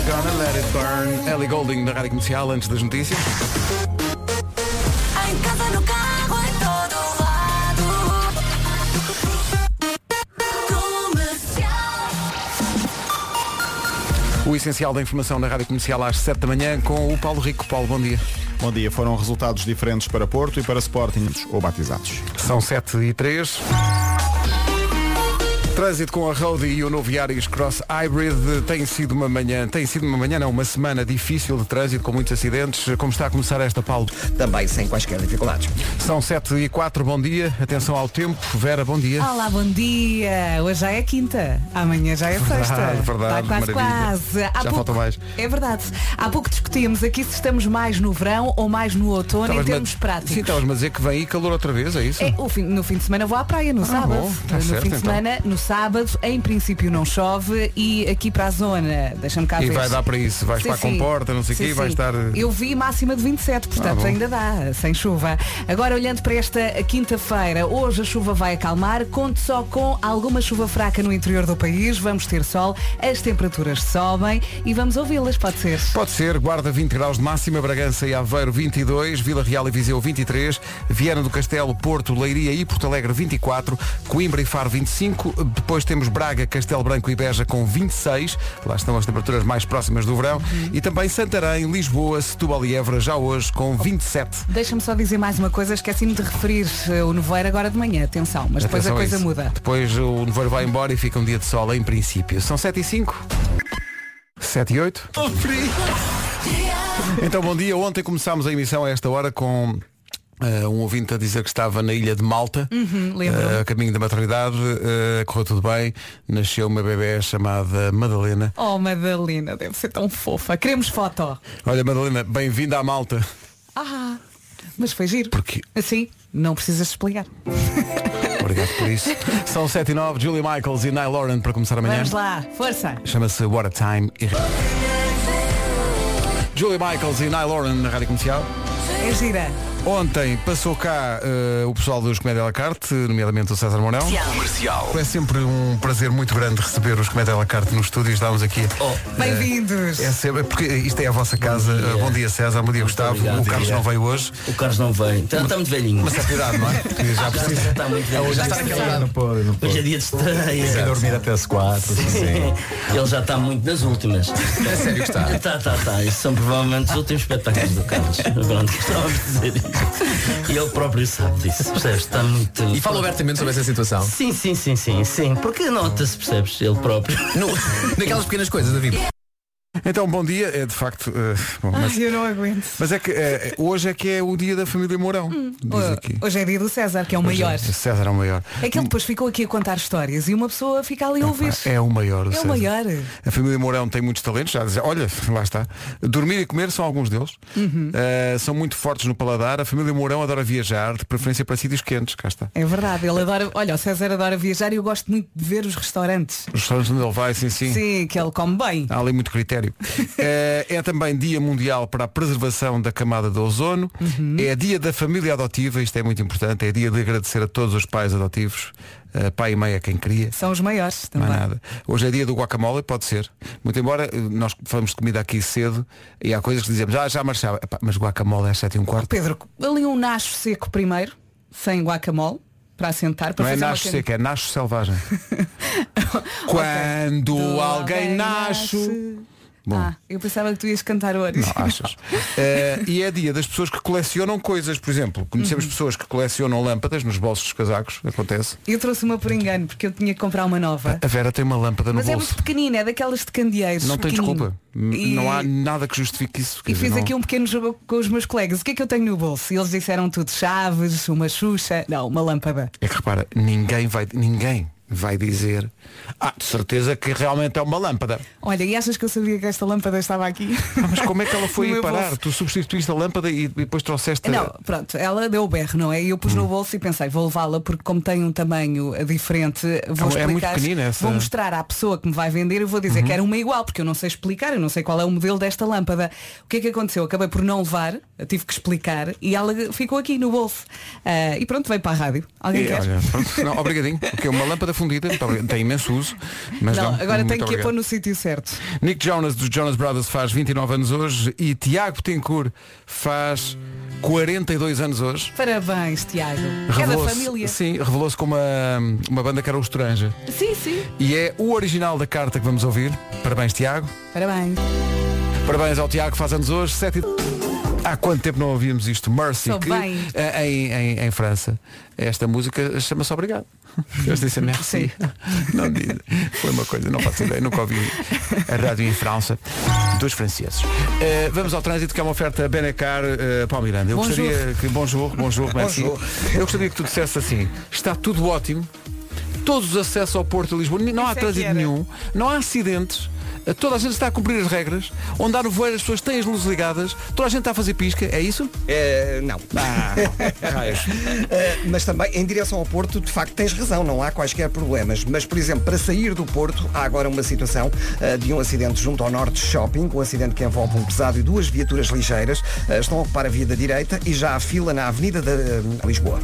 We're gonna let it burn. Ellie Golding na Rádio Comercial antes das notícias. Em casa, no carro, em todo lado. Comercial. O essencial da informação na Rádio Comercial às 7 da manhã com o Paulo Rico. Paulo, bom dia. Bom dia. Foram resultados diferentes para Porto e para Sporting ou batizados. São 7 e 3. Trânsito com a Road e o novo Yaris Cross Hybrid tem sido uma manhã, tem sido uma manhã, não, uma semana difícil de trânsito com muitos acidentes. Como está a começar esta, Paulo? Também sem quaisquer dificuldades. São 7 e 4, bom dia. Atenção ao tempo. Vera, bom dia. Olá, bom dia. Hoje já é quinta, amanhã já é Verdade, sexta. verdade, Está quase, maravilha. quase. Há Já falta mais. É verdade. Há pouco discutíamos aqui se estamos mais no verão ou mais no outono em Estavas-me a- termos práticos. Sim, estavas-me a dizer que vem aí calor outra vez, é isso? É, o fim- no fim de semana vou à praia, no sábado. bom, tá no certo, fim de então. semana, no sábado, em princípio não chove e aqui para a zona, deixa-me cá E ver. vai dar para isso, vais Sim, para a comporta, não sei o quê, vai estar. Eu vi máxima de 27, portanto Ah, ainda dá, sem chuva. Agora olhando para esta quinta-feira, hoje a chuva vai acalmar, conto só com alguma chuva fraca no interior do país, vamos ter sol, as temperaturas sobem e vamos ouvi-las, pode ser. Pode ser, Guarda 20 graus de máxima, Bragança e Aveiro 22, Vila Real e Viseu 23, Viana do Castelo, Porto, Leiria e Porto Alegre 24, Coimbra e Faro 25, depois temos Braga, Castelo Branco e Beja com 26, lá estão as temperaturas mais próximas do verão, e também Santarém, Lisboa, Setúbal e Évora já hoje com 27. Deixa-me só dizer mais uma coisa, esqueci-me de referir eh, o nevoeiro agora de manhã, atenção, mas depois Atenção a coisa isso. muda. Depois o nevoeiro vai embora e fica um dia de sol em princípio. São 7 e 5. 7 e 8. Então bom dia. Ontem começámos a emissão a esta hora com eh, um ouvinte a dizer que estava na ilha de Malta, Uhum, eh, a caminho da maternidade, eh, correu tudo bem, nasceu uma bebê chamada Madalena. Oh Madalena, deve ser tão fofa. Queremos foto. Olha Madalena, bem-vinda à Malta. Ah, mas foi giro. Porque Assim, não precisas explicar. Obrigado por isso. São 7 e 9, Julie Michaels e Nile Lauren para começar amanhã. Vamos lá, força. Chama-se What a Time. Julie Michaels e Nile Lauren na Rádio Comercial. É gira. Ontem passou cá eh, o pessoal dos Comédia à la carte, nomeadamente o César Mourão. Comercial. É sempre um prazer muito grande receber os Comédia à la carte no estúdio. Estávamos aqui. Bem-vindos. É sempre, porque isto é a vossa casa. dia. Bom dia, César. Bom dia, Gustavo. obrigado, o Carlos obrigado. não veio hoje. O Carlos não veio. Está, está muito velhinho. Mas é cuidado, não é? Porque já já, precisa. já está muito velhinho. Já está Não pode, não Hoje é dia de estreia. dormir até às quatro. Ele já está muito nas últimas. É sério que está? Está, está, está. Estes são provavelmente os últimos espetáculos do Carlos. Pronto, estávamos a dizer isso. E ele próprio sabe disso. Percebes? Está muito. E fala abertamente sobre essa situação. Sim, sim, sim, sim, sim. Porque nota-se, percebes? Ele próprio. No, naquelas pequenas coisas, David. Então, bom dia. É de facto. eh, bom, mas, Ai, eu não aguento. mas é que eh, hoje é que é o dia da família Mourão. Aqui. Hoje é dia do César, que é o Hoje maior. é- César é o maior. É que ele depois ficou aqui a contar histórias e uma pessoa fica ali a ouvir. É o maior. É o César. maior. A família Mourão tem muitos talentos, já dizer, olha, lá está. Dormir e comer são alguns deles. Uhum. Uh, são muito fortes no paladar. A família Mourão adora viajar, de preferência para sítios quentes, cá está. É verdade, ele adora. Olha, o César adora viajar e eu gosto muito de ver os restaurantes. Os restaurantes onde ele vai, sim, sim. Sim, que ele come bem. Há ali muito critério. Eh, é também Dia Mundial para a Preservação da Camada de Ozono. Uhum. É Dia da Família Adotiva, isto é muito importante. É dia de agradecer a todos os pais adotivos. Eh, pai e mãe é quem cria. São os maiores Não também. há nada. Hoje é dia do guacamole, pode ser. Muito embora eh, nós falamos de comida aqui cedo e há coisas que dizemos, ah, já marchava. Epá, mas guacamole é às 7 e um quarto. Pedro, ali um nacho seco primeiro, sem guacamole, para assentar, para Não é uma seco, é nacho selvagem. Quando Do alguém nasce. Bom. Ah, eu pensava que tu ias cantar hoje. Não, achas? Eh, e é dia das pessoas que colecionam coisas, por exemplo. Conhecemos Uhum. pessoas que colecionam lâmpadas nos bolsos dos casacos, acontece. Eu trouxe uma por engano, porque eu tinha que comprar uma nova. A Vera tem uma lâmpada no Mas é bolso. muito pequenina, é daquelas de candeeiros. não tem desculpa. E- Não há nada que justifique isso. E dizer, fiz não- aqui um pequeno jogo com os meus colegas. O que é que eu tenho no bolso? E eles disseram tudo chaves, uma xuxa. Não, uma lâmpada. É que repara, ninguém vai, ninguém vai dizer ah, de certeza que realmente é uma lâmpada. Olha, e achas que eu sabia que esta lâmpada estava aqui? Ah, mas como é que ela foi parar? bolso. Tu substituíste a lâmpada e depois trouxeste. a- Não, pronto, ela deu o berro, não é? E eu pus no bolso e pensei, vou levá-la porque como tem um tamanho diferente, vou É explicar, essa- vou mostrar à pessoa que me vai vender e vou dizer que era uma igual, porque eu não sei explicar, eu não sei qual é o modelo desta lâmpada. O que é que aconteceu? Acabei por não levar, tive que explicar e ela ficou aqui no bolso. Ah, e pronto, veio para a rádio. Alguém E, quer? olha, pronto, não, obrigadinho. Porque uma lâmpada obrigado. tem imenso uso, mas Não, não, agora tenho que ir pôr no sítio certo. Nick Jonas dos Jonas Brothers faz 29 anos hoje e Tiago Betancourt faz 42 anos hoje. Parabéns, Tiago. É da Revelou-se- família. Sim, revelou-se como uma, uma banda que era o Estranja. Sim, sim. E é o original da carta que vamos ouvir. Parabéns, Tiago. Parabéns. Parabéns ao Tiago que faz anos hoje. Sete e... Há quanto tempo não ouvíamos isto? Mercy, que eh, em, em, em França, esta música chama-se Obrigado. Eles dizem merci. Não diz. Foi uma coisa, não faço ideia, nunca ouvi a rádio em França dos franceses. Eh, vamos ao trânsito, que é uma oferta Benecar uh, Paulo Miranda. Eu Bonjour. gostaria que. Bonjour, bonjour, merci. Bonjour. Eu gostaria que tu dissesse assim, está tudo ótimo, todos os acessos ao Porto de Lisboa, não há Isso é que trânsito nenhum, não há acidentes. Eh, Toda a gente está a cumprir as regras. Onde há no voeiro as pessoas têm as luzes ligadas. Toda a gente está a fazer pisca. É isso? É, não. Ah. Eh, mas também em direção ao Porto, de facto tens razão, não há quaisquer problemas. Mas, por exemplo, para sair do Porto, há agora uma situação eh, de um acidente junto ao Norte Shopping, um acidente que envolve um pesado e duas viaturas ligeiras. Eh, estão a ocupar a via da direita e já há fila na Avenida de Lisboa.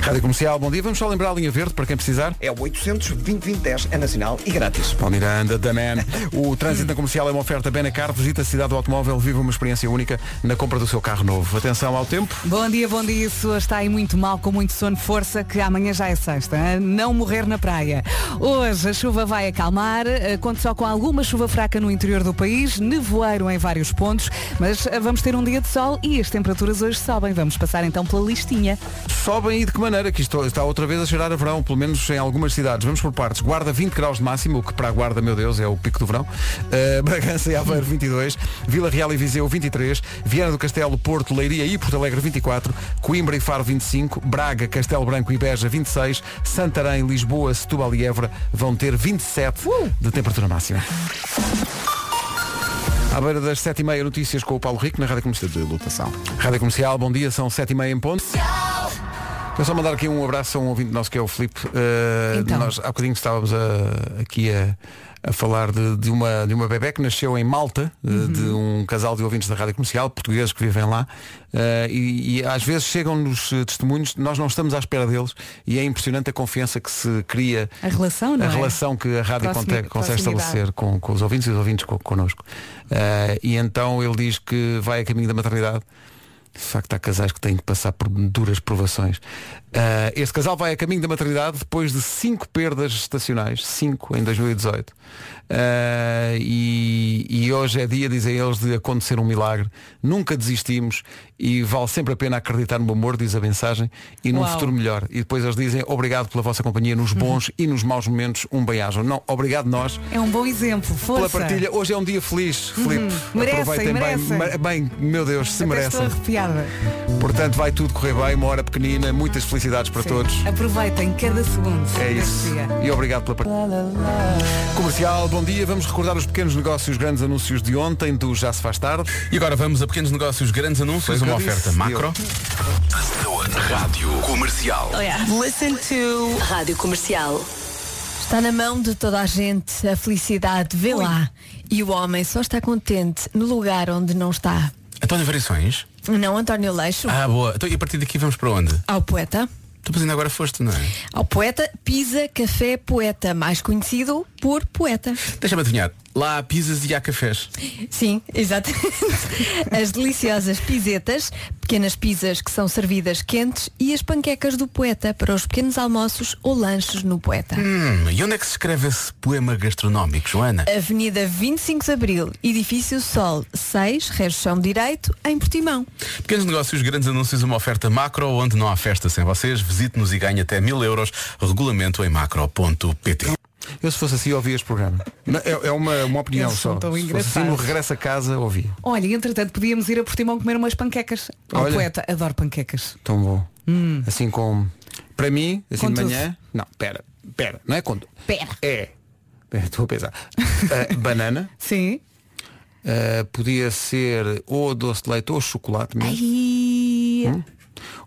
Rádio Comercial, bom dia. Vamos só lembrar a linha verde para quem precisar. É o 800 2010 é nacional e grátis. Paulo Miranda, da Man. O trânsito na comercial é uma oferta Benacar. Visita a cidade do automóvel, vive uma experiência única na compra do seu carro novo. Atenção ao tempo. Bom dia, bom dia. Hoje está aí muito mal, com muito sono, força, que amanhã já é sexta. hein? Não morrer na praia. Hoje a chuva vai acalmar, eh, conta só com alguma chuva fraca no interior do país, nevoeiro em vários pontos, mas eh, vamos ter um dia de sol e as temperaturas hoje sobem. Vamos passar então pela listinha. Sobem e de que maneira? Que isto está outra vez a cheirar a verão, pelo menos em algumas cidades. Vamos por partes. Guarda 20 graus de máximo, o que para a Guarda, meu Deus, é o pico do verão. Uh, Bragança e Aveiro 22, Vila Real e Viseu 23, Viana do Castelo, Porto, Leiria e Porto Alegre 24, Coimbra e Faro 25, Braga, Castelo Branco e Beja 26, Santarém, Lisboa, Setúbal e Évora vão ter 27 de temperatura máxima. À beira das 7h30 notícias com o Paulo Rico na Rádio Comercial. De lotação. Rádio Comercial, bom dia, são 7h30 em ponto. Quero só mandar aqui um abraço a um ouvinte nosso que é o Filipe. Uh, Então. Nós há bocadinho estávamos a- aqui a, a falar de, de uma, de uma bebé que nasceu em Malta, uh, Uhum. de um casal de ouvintes da Rádio Comercial, portugueses que vivem lá. Uh, e, e às vezes chegam-nos uh, testemunhos, nós não estamos à espera deles e é impressionante a confiança que se cria A relação, a é? relação que a rádio Proximi- consegue, estabelecer com, com os ouvintes e os ouvintes con- connosco. Eh, e então ele diz que vai a caminho da maternidade. De facto, há casais que têm que passar por duras provações. Eh, este casal vai a caminho da maternidade depois de cinco perdas estacionais, cinco em 2018. Eh, e, e hoje é dia, dizem eles, de acontecer um milagre. Nunca desistimos e vale sempre a pena acreditar no amor, diz a mensagem, e num Uau. futuro melhor. E depois eles dizem obrigado pela vossa companhia nos bons e nos maus momentos, um bem-ajam. Não, obrigado nós É um bom exemplo. pela Força. partilha. Hoje é um dia feliz, Filipe. Merecem, Aproveitem bem, merecem. ma- bem, meu Deus, se Até merecem. Arrepiada. Portanto, vai tudo correr bem, uma hora pequenina, muitas felicidades para Sim. todos. Aproveitem cada segundo. É isso. dia. E obrigado pela partilha. Comercial, bom dia. Vamos recordar os pequenos negócios, os grandes anúncios de ontem, do Já se faz tarde. E agora vamos a pequenos negócios, grandes anúncios, uma oferta disse. macro. Rádio Comercial. Listen to Rádio Comercial. Está na mão de toda a gente a felicidade, vê lá. E o homem só está contente no lugar onde não está. António Variações. Não António Leixo, Ah, boa. Então e a partir daqui vamos para onde? ao poeta. Tu mas ainda agora foste, não é? Ao poeta Pisa Café Poeta, mais conhecido por poeta. Deixa-me adivinhar. Lá há pizzas e há cafés. Sim, exatamente. As deliciosas pisetas, pequenas pizzas que são servidas quentes e as panquecas do poeta para os pequenos almoços ou lanches no poeta. Hum, e onde é que se escreve esse poema gastronómico, Joana? Avenida 25 de Abril, Edifício Sol 6, Região Direito, em Portimão. Pequenos negócios, grandes anúncios, uma oferta macro onde não há festa sem vocês. Visite-nos e ganhe até mil euros. Regulamento em macro.pt. Eu se fosse assim ouvia este programa. É, é uma, uma opinião Eles só. tão Se fosse assim no regresso a casa, ouvia. Olha, entretanto, podíamos ir a Portimão comer umas panquecas. Olha. poeta, adoro panquecas. Tão bom. Assim com. Para mim, assim Com de tudo. manhã. Não, pera, pera, não é com. Pera. É. Estou a pensar. Ah, banana. Sim. ah, podia ser ou doce de leite ou chocolate mesmo. E...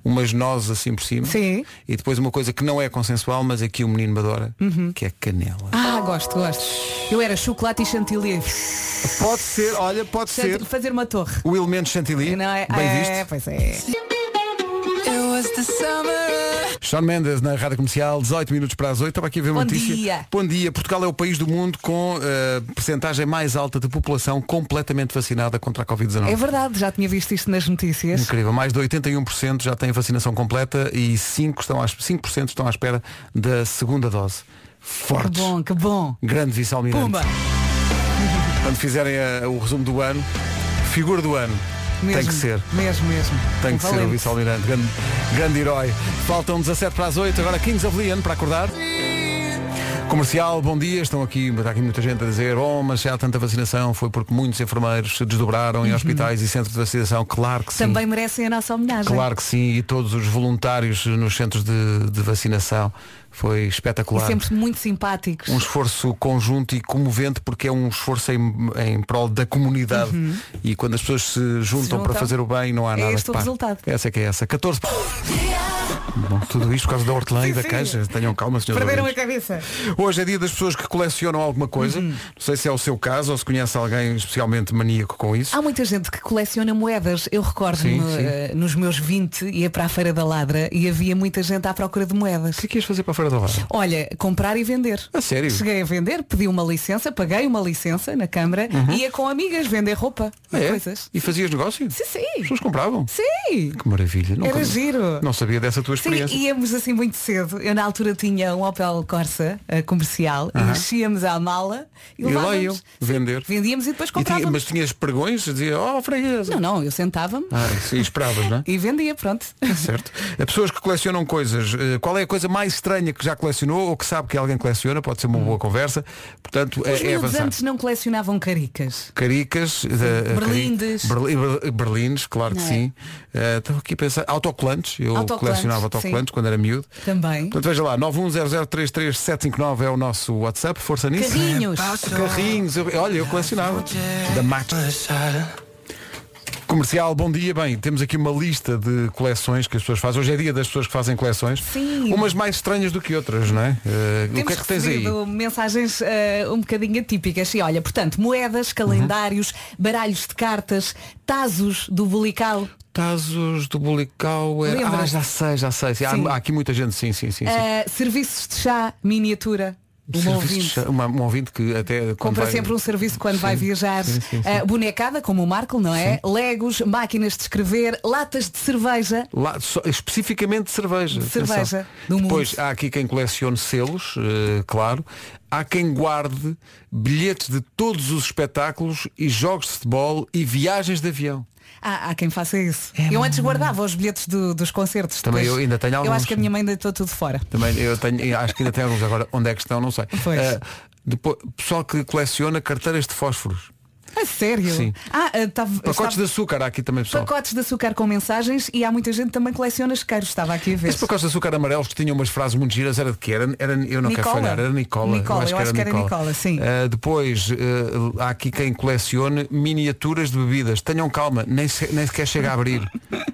Umas nozes assim por cima. Sim. E depois uma coisa que não é consensual, mas aqui o menino me adora, que é canela. Ah, gosto, gosto. Eu era chocolate e chantilly. Pode ser, olha, pode ser Fazer uma torre. o elemento chantilly. Não é? Bem é, visto. Pois é. Sean Mendes na Rádio Comercial, 18 minutos para as 8. Estava aqui a ver uma Bom notícia. dia. Bom dia. Portugal é o país do mundo com a percentagem mais alta de população completamente vacinada contra a Covid-19. É verdade, já tinha visto isto nas notícias. Incrível, mais de 81% já têm vacinação completa e 5%, estão à, 5 estão à espera da segunda dose. Que Fortes. bom, que bom. Grande vice-almirante. Pumba. Quando fizerem a- o resumo do ano, figura do ano. Mesmo, Tem que ser. Mesmo, mesmo. Tem Um que ser o valente. vice-almirante. Grande, grande herói. Faltam 17 para as 8. Agora Kings of Leon para acordar. Comercial, bom dia. Estão aqui, está aqui muita gente a dizer, oh, mas se há tanta vacinação foi porque muitos enfermeiros se desdobraram em hospitais e centros de vacinação. Claro que sim. Uhum. Também merecem a nossa homenagem. Claro que sim. E todos os voluntários nos centros de, de vacinação. Foi E espetacular. sempre muito simpáticos. Um esforço conjunto e comovente porque é um esforço em, em prol da comunidade. E quando as pessoas se juntam, Uhum. juntam, para fazer o bem, não há é nada este que o resultado. Essa é que é essa. 14 Bom, tudo isto por causa da hortelã e da sim. queixa. Tenham calma, senhores. Perderam a cabeça. Hoje é dia das pessoas que colecionam alguma coisa. Uhum. Não sei se é o seu caso ou se conhece alguém especialmente maníaco com isso. Há muita gente que coleciona moedas. Eu Sim, recordo-me sim. eh, nos meus 20 ia para a Feira da Ladra e havia muita gente à procura de moedas. O que é que ias fazer para fora da hora? Olha, comprar e vender. A sério? Cheguei a vender, pedi uma licença, paguei uma licença na Câmara e ia com amigas vender roupa Ah, e é? coisas. E fazias negócio? Sim, As sim. pessoas compravam? Sim. Que maravilha. Nunca- Era giro. Não sabia dessa tua Sim, experiência. íamos assim muito cedo. Eu na altura tinha um Opel Corsa eh, comercial e enchíamos à mala e, E lá Sim, vender. Vendíamos e depois E tinha- comprávamos. mas tinhas pregões? Dizia, oh, freguesa. Não, não, eu sentava-me Ah, sim, esperavas, não é? e vendia, pronto. Certo. Pessoas que colecionam coisas, eh, qual é a coisa mais estranha que já colecionou ou que sabe que alguém coleciona? Pode ser uma boa conversa. Portanto, Os é, é miúdos avançar. antes não colecionavam caricas. Caricas, eh, Berlindes. cari- Berli- ber- Berlines, claro que é? sim. Estava aqui a pensar. Autocolantes, eu Autocolantes, colecionava autocolantes quando era miúdo. Também. Portanto, veja lá, 910033759 é o nosso WhatsApp, força nisso. Carrinhos. Carrinhos, eu- olha, eu colecionava. Da Max. Comercial, bom dia. Bem, temos aqui uma lista de coleções que as pessoas fazem. Hoje é dia das pessoas que fazem coleções. Sim. Umas mais estranhas do que outras, não é? Eh, o que é que tens aí? mensagens eh, um bocadinho atípicas. E olha, portanto, moedas, calendários, baralhos de cartas, tazos do bulical, Tazos do Bulical. era- Ah, Lembras? já sei, já sei. Sim, há- Sim. Há, aqui muita gente, sim, sim, sim. sim. eh, serviços de chá, miniatura. Um ouvinte. chá- uma- um ouvinte que até Compra vai- sempre um serviço quando vai viajar. sim, sim, sim. Eh, bonecada, como o Marco, não é? Legos, máquinas de escrever, latas de cerveja. Lá, só- especificamente de cerveja. De cerveja, do mundo. Depois há aqui quem colecione selos, eh, claro. Há quem guarde bilhetes de todos os espetáculos e jogos de futebol e viagens de avião. Ah, há quem faça isso. eu antes guardava os bilhetes do- dos concertos. É Também depois- eu ainda tenho Eu alguns. acho que a minha mãe deitou tudo fora. Também eu tenho, acho que ainda tem alguns agora. Onde é que estão, não sei. Pois. Eh, depois, pessoal que coleciona carteiras de fósforos. A sério? Sim. Ah, ah, tava- Pacotes estava- de açúcar há aqui também, pessoal. Pacotes de açúcar com mensagens e há muita gente que também coleciona isqueiros. Estava aqui a ver. Esses pacotes de açúcar amarelos que tinham umas frases muito giras era de que? Era, era, eu não quero Nicola. falhar, era Nicola. Nicola, eu acho que era Nicola, sim. Uh, depois, uh, há aqui quem colecione miniaturas de bebidas. Tenham calma, nem, se- nem sequer chega a abrir.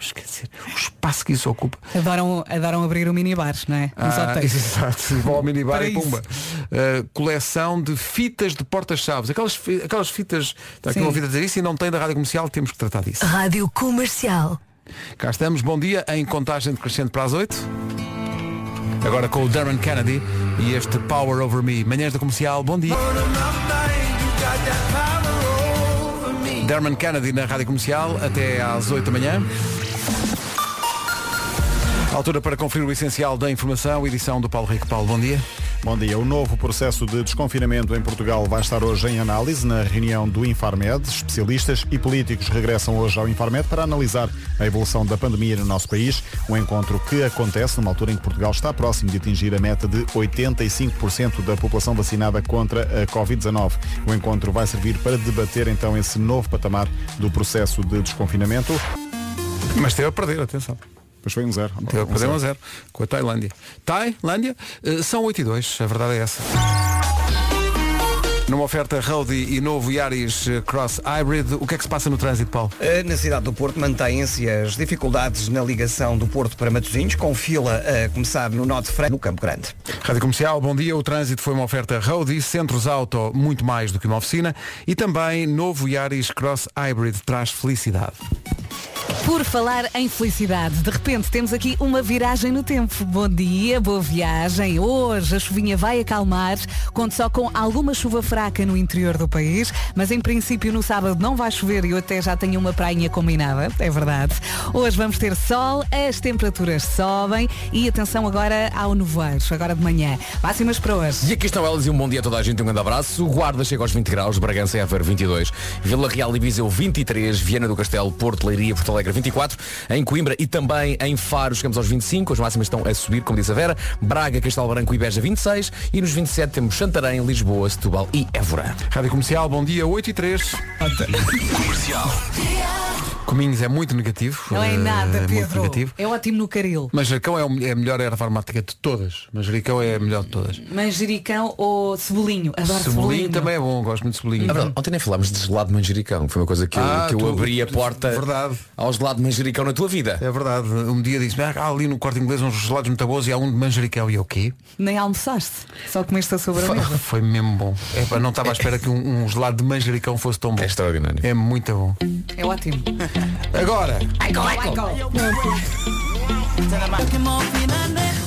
Dizer, o espaço que isso ocupa. Adoram, adoram abrir o minibar, não é? Nos Ah, hotéis. exato, vão ao minibar e pumba. Uh, coleção de fitas de porta-chaves. Aquelas, fi- aquelas fitas, está aqui Sim. uma a dizer isso e não tem da rádio comercial, temos que tratar disso. Rádio Comercial. Cá estamos, bom dia, em contagem decrescente para as 8. Agora com o Darren Kennedy e este Power Over Me. Manhãs da comercial, bom dia. Darren Kennedy na rádio comercial até às 8 da manhã. Altura para conferir o essencial da informação, edição do Paulo Rico. Paulo, bom dia. Bom dia. O novo processo de desconfinamento em Portugal vai estar hoje em análise na reunião do Infarmed. Especialistas e políticos regressam hoje ao Infarmed para analisar a evolução da pandemia no nosso país. Um encontro que acontece numa altura em que Portugal está próximo de atingir a meta de 85% da população vacinada contra a Covid-19. O encontro vai servir para debater então esse novo patamar do processo de desconfinamento. Mas teve a perder, atenção. Pois foi um zero. A Um perder zero. um a zero com a Tailândia. Tailândia, eh, são 8 e 2, a verdade é essa. Numa oferta Roadie e novo Yaris eh, Cross Hybrid, o que é que se passa no trânsito, Paulo? Na cidade do Porto mantêm-se as dificuldades na ligação do Porto para Matosinhos, com fila a começar no Norte de Freire, no Campo Grande. Rádio Comercial, bom dia. O trânsito foi uma oferta Roadie, Centros Auto, muito mais do que uma oficina. E também novo Yaris Cross Hybrid traz felicidade. Por falar em felicidade, de repente temos aqui uma viragem no tempo. Bom dia, boa viagem. Hoje a chuvinha vai acalmar, conto só com alguma chuva fraca no interior do país, mas em princípio no sábado não vai chover e eu até já tenho uma prainha combinada, é verdade. Hoje vamos ter sol, as temperaturas sobem e atenção agora ao nevoeiro, agora de manhã. Máximas para hoje. E aqui estão elas e um bom dia a toda a gente, um grande abraço. O Guarda chega aos 20 graus, Bragança e Aveiro 22, Vila Real e Viseu 23, Viana do Castelo, Porto, Leiria, Porto Alegre 24, em Coimbra e também em Faro chegamos aos 25, as máximas estão a subir, como disse a Vera, Braga, Castelo Branco e Beja 26 e nos 27 temos Santarém, Lisboa, Setúbal e Évora. Rádio Comercial, bom dia, 8 e 3. Comercial. Cominhos é muito negativo. Não é eh, nada, muito Pedro. negativo. É ótimo no caril. Manjericão é, é a melhor erva aromática de todas. Manjericão é a melhor de todas. Manjericão ou cebolinho? Adoro Cebolinho cebolinho. também é bom, gosto muito de cebolinho. É verdade, ontem nem falámos de gelado de manjericão, foi uma coisa que eu, Ah, que eu tu- abri a porta Verdade. ao gelado de manjericão na tua vida. É verdade. Um dia disse, ah, há ali no corte inglês uns gelados muito bons e há um de manjericão. E eu, o quê? Nem almoçaste. Só comeste a sobremesa. Foi mesmo bom. É, não estava à espera que um, um gelado de manjericão fosse tão bom. É extraordinário. É muito bom. É ótimo. Agora,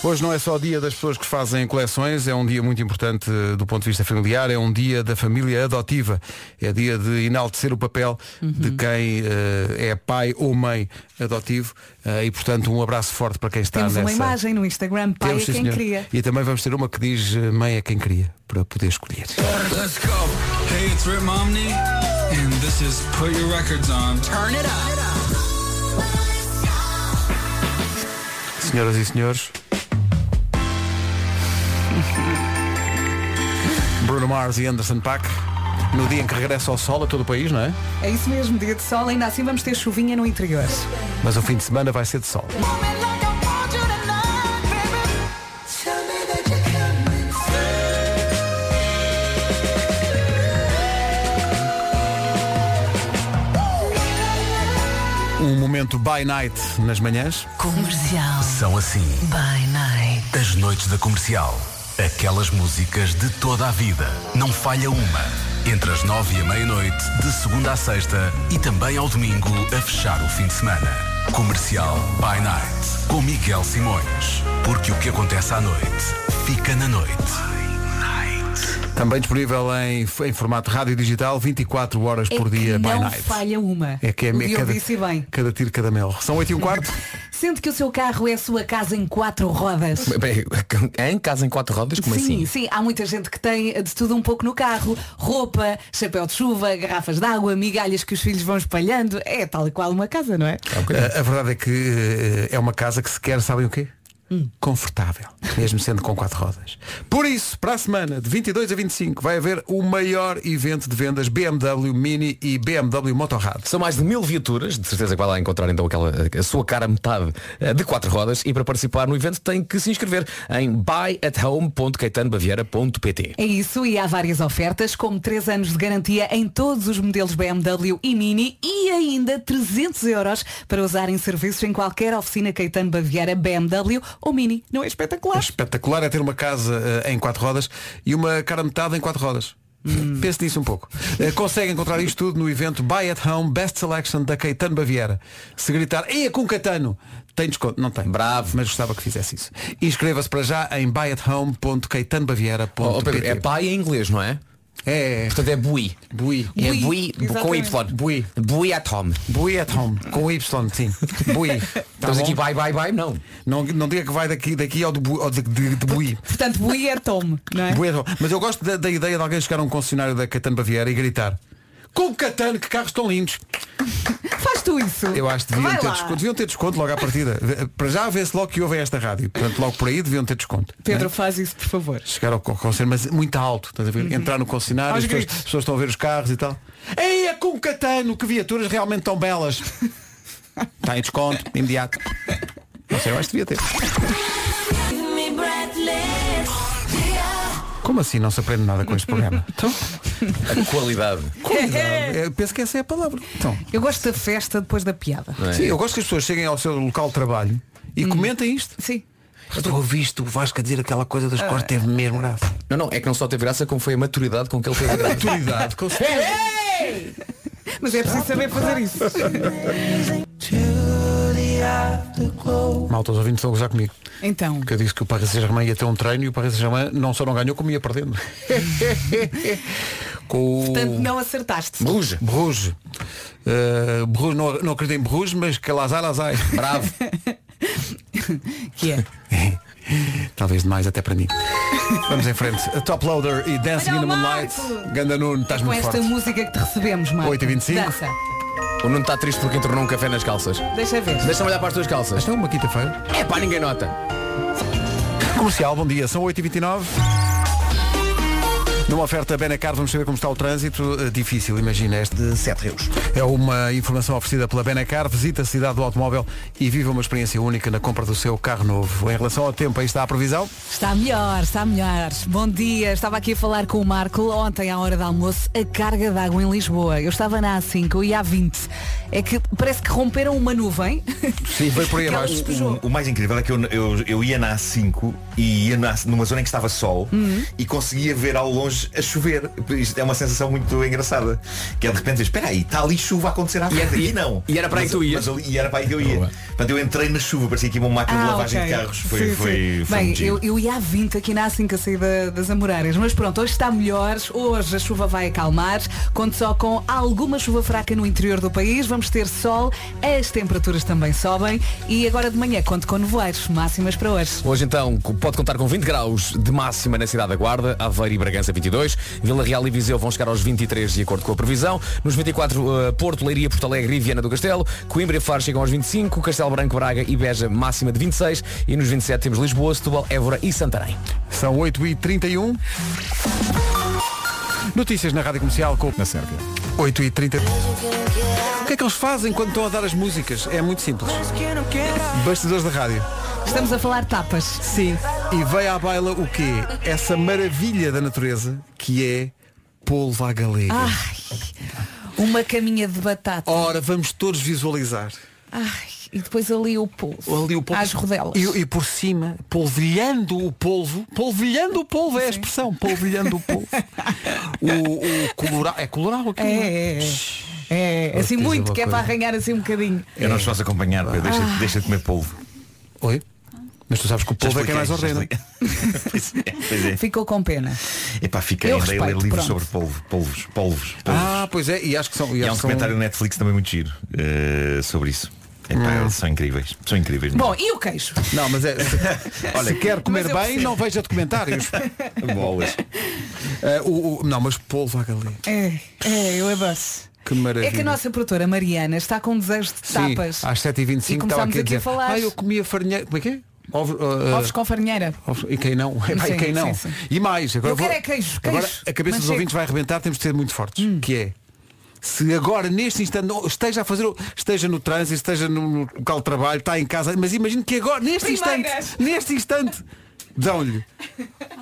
hoje não é só o dia das pessoas que fazem coleções, é um dia muito importante do ponto de vista familiar, é um dia da família adotiva. É dia de enaltecer o papel de quem eh, é pai ou mãe adotivo eh, e, portanto, um abraço forte para quem está Temos nessa. uma imagem no Instagram, pai Temos, é quem senhor. cria. E também vamos ter uma que diz eh, mãe é quem cria, para poder escolher. Let's go. Hey, it's Rip and this is Put Your Records On. Turn it up. Senhoras e senhores. Bruno Mars e Anderson Paak. No dia em que regressa ao sol a todo o país, não é? É isso mesmo, dia de sol, ainda assim vamos ter chuvinha no interior. Mas o fim de semana vai ser de sol. Momento by night nas manhãs. Comercial. São assim By night. as noites da comercial. Aquelas músicas de toda a vida. Não falha uma. Entre as nove e a meia-noite, de segunda à sexta e também ao domingo, a fechar o fim de semana. Comercial by Night. Com Miguel Simões. Porque o que acontece à noite, fica na noite. Também disponível em, em formato rádio digital, 24 horas por é dia que by não night. falha uma. É que é, é Diogo cada, disse bem. cada tiro, cada mel. São 8 e um quarto. Sendo que o seu carro é a sua casa em quatro rodas. Bem, Em casa em quatro rodas, como sim, assim? sim, há muita gente que tem de tudo um pouco no carro. Roupa, chapéu de chuva, garrafas de água, migalhas que os filhos vão espalhando. É tal e qual uma casa, não é? A, a verdade é que eh, é uma casa que se quer, sabem o quê? Confortável, mesmo sendo com quatro rodas. Por isso, para a semana, de 22 a 25, vai haver o maior evento de vendas BMW Mini e BMW Motorrad. São mais de mil viaturas, de certeza que vai lá encontrar então aquela, a sua cara metade eh, de quatro rodas e para participar no evento tem que se inscrever em buyathome.caetanobaviera.pt É isso, e há várias ofertas, como 3 anos de garantia em todos os modelos BMW e Mini e ainda 300 euros para usar em serviços em qualquer oficina Caetano Baviera BMW ou Mini. Não é espetacular? Espetacular é ter uma casa eh, em quatro rodas e uma cara metade em quatro rodas. Pense nisso um pouco. Eh, consegue encontrar isto tudo no evento Buy at Home Best Selection da Caetano Baviera. Se gritar, é com Caetano, tem desconto. Não tem. Bravo. Mas gostava que fizesse isso. Inscreva-se para já em Oh, buyathome.caetanobaviera.pt Pedro, é pai em inglês, não é? É. Portanto é bui. Bui. É Bui, bui com. Y. Bui. Bui at home. Bui at home. Com Y, sim. Bui. Tá Estamos bom? aqui bye bye bye, não. Não, não diga que vai daqui, daqui ao de, ao de, de, de Bui. Portanto, Bui é Tom, não é? Bui at home. Mas eu gosto da, da ideia de alguém chegar a um concessionário da Catano Baviera e gritar com Catano, que carros tão lindos. Faz tu isso. Eu acho que deviam Vai ter, lá. desconto, deviam ter desconto logo à partida. Para já vê-se logo que ouvem esta rádio. Portanto, logo por aí deviam ter desconto. Pedro, Não faz isso, por favor. é? Chegar ao co- concessionário, mas muito alto. Estás a ver? Entrar no concessionário, Aos as pessoas, gritos. as pessoas estão a ver os carros e tal. Ei, é com Catano, que viaturas realmente tão belas. Está em desconto, imediato. Não sei, eu acho que devia ter. Como assim não se aprende nada com este programa? Então, A qualidade. qualidade. Eu penso que essa é a palavra. Então, Eu gosto da festa depois da piada. É? sim, eu gosto que as pessoas cheguem ao seu local de trabalho e comentem isto. Sim. Eu ouvi isto, o Vasco a dizer aquela coisa das costas teve mesmo graça. Não, não, é que não só teve graça como foi a maturidade com que ele fez a graça. Autoridade, com Mas é preciso saber fazer isso. Malta, os ouvintes estão a gozar comigo. Então, Porque eu disse que o Paris Saint-Germain ia ter um treino e o Paris Saint-Germain não só não ganhou, como ia perdendo. Com portanto não acertaste. Bruges. Bruges. Uh, Bruges, não, não acredito em Bruges, mas que lazai, lazai. Bravo. Que é? Talvez demais até para mim. Vamos em frente. A Top Loader e Dancing Olha in the Moonlight. Ganda Nuno, estás Com muito esta forte. música que te recebemos, Marco. 8h25. Dança. O Nuno está triste porque entornou um café nas calças. Deixa ver. Deixa-me olhar para as tuas calças. Esta é uma quinta-feira. É pá, ninguém nota. Comercial, bom dia. São 8h29. Numa oferta Benacar, vamos saber como está o trânsito. Uh, difícil, imagina este. De 7 rios. É uma informação oferecida pela Benacar. Visita a cidade do automóvel e viva uma experiência única na compra do seu carro novo. Em relação ao tempo, aí está a previsão. Está melhor, está melhor. Bom dia, estava aqui a falar com o Marco ontem à hora do almoço, a carga de água em Lisboa. Eu estava na A5 e A20. É que parece que romperam uma nuvem. Sim, veio por aí abaixo. despejou. O mais incrível é que eu, eu, eu ia na A5 e ia na- numa zona em que estava sol Uhum. e conseguia ver ao longe a chover. Isto é uma sensação muito engraçada. Que é de repente, espera aí, está ali chuva a acontecer à frente. E, não. e era para aí que tu ias? mas e era para aí que eu ia. Portanto, eu entrei na chuva, parecia que ia uma máquina de lavagem Ah, ok. de carros. Foi, Sim, foi, sim. foi Bem, eu, eu ia a 20 aqui na A5 a sair da- das Amoreiras. Mas pronto, hoje está melhor. Hoje a chuva vai acalmar. Conto só com alguma chuva fraca no interior do país. Vamos ter sol. As temperaturas também sobem. E agora de manhã conto com nevoeiros. Máximas para hoje. Hoje então pode contar com 20 graus de máxima na cidade da Guarda, Aveiro e Bragança 22, Vila Real e Viseu vão chegar aos 23 de acordo com a previsão, nos 24 eh, Porto, Leiria, Porto Alegre e Viana do Castelo, Coimbra e Faro chegam aos 25, Castelo Branco, Braga e Beja máxima de 26 e nos 27 temos Lisboa, Setúbal, Évora e Santarém. São 8h31. Notícias na Rádio Comercial com Na Sérvia. 8h30. O que é que eles fazem quando estão a dar as músicas? É muito simples. Bastidores da rádio. Estamos a falar tapas. Sim. E veio à baila o quê? Essa maravilha da natureza que é polvo à galega. Ai, uma caminha de batata. Ora, vamos todos visualizar. Ai, e depois ali o polvo. Ali o polvo. Às rodelas. E, e por cima, polvilhando o polvo. Polvilhando o polvo é a expressão. Polvilhando o polvo. o, o coloral. É coloral aquilo. É, é, é. É, assim dizer muito, que é para arranhar assim um bocadinho. Eu não os posso acompanhar, Pedro. deixa, deixa de comer polvo. Oi? Mas tu sabes que o Já polvo é quem mais ordena. pois é, pois é. Ficou com pena. Epá, fiquei Eu a ler respeito, livros pronto. sobre polvo, polvos, polvos, polvos. Ah, pois é, e acho que são. E há um acho que são- documentário no Netflix também muito giro eh, sobre isso. Epá, Hum. eles são incríveis. São incríveis. Bom, e o queijo? Não, mas é. Se, Olha, se quer comer bem, percebo. não veja documentários. bolas. Eh, o, o- não, mas polvo à galega. É, é, eu adoro. Que maravilha. É que a nossa produtora Mariana está com um desejo de Sim, tapas. às 7h25 E estava começámos aqui a aqui a dizer. falar. Ah, eu comia farinheira. Como é que é? Ovo, uh, Ovos com farinheira. ovos- E quem não? Sim, e quem não? sim, sim. E mais, agora vou- é queijo, Agora queijo. a cabeça dos ouvintes vai arrebentar, temos de ser muito fortes. Hum. Que é se agora neste instante esteja a fazer esteja no trânsito, esteja no local de trabalho, está em casa, mas imagine que agora, neste Primeiras. instante, neste instante, dão-lhe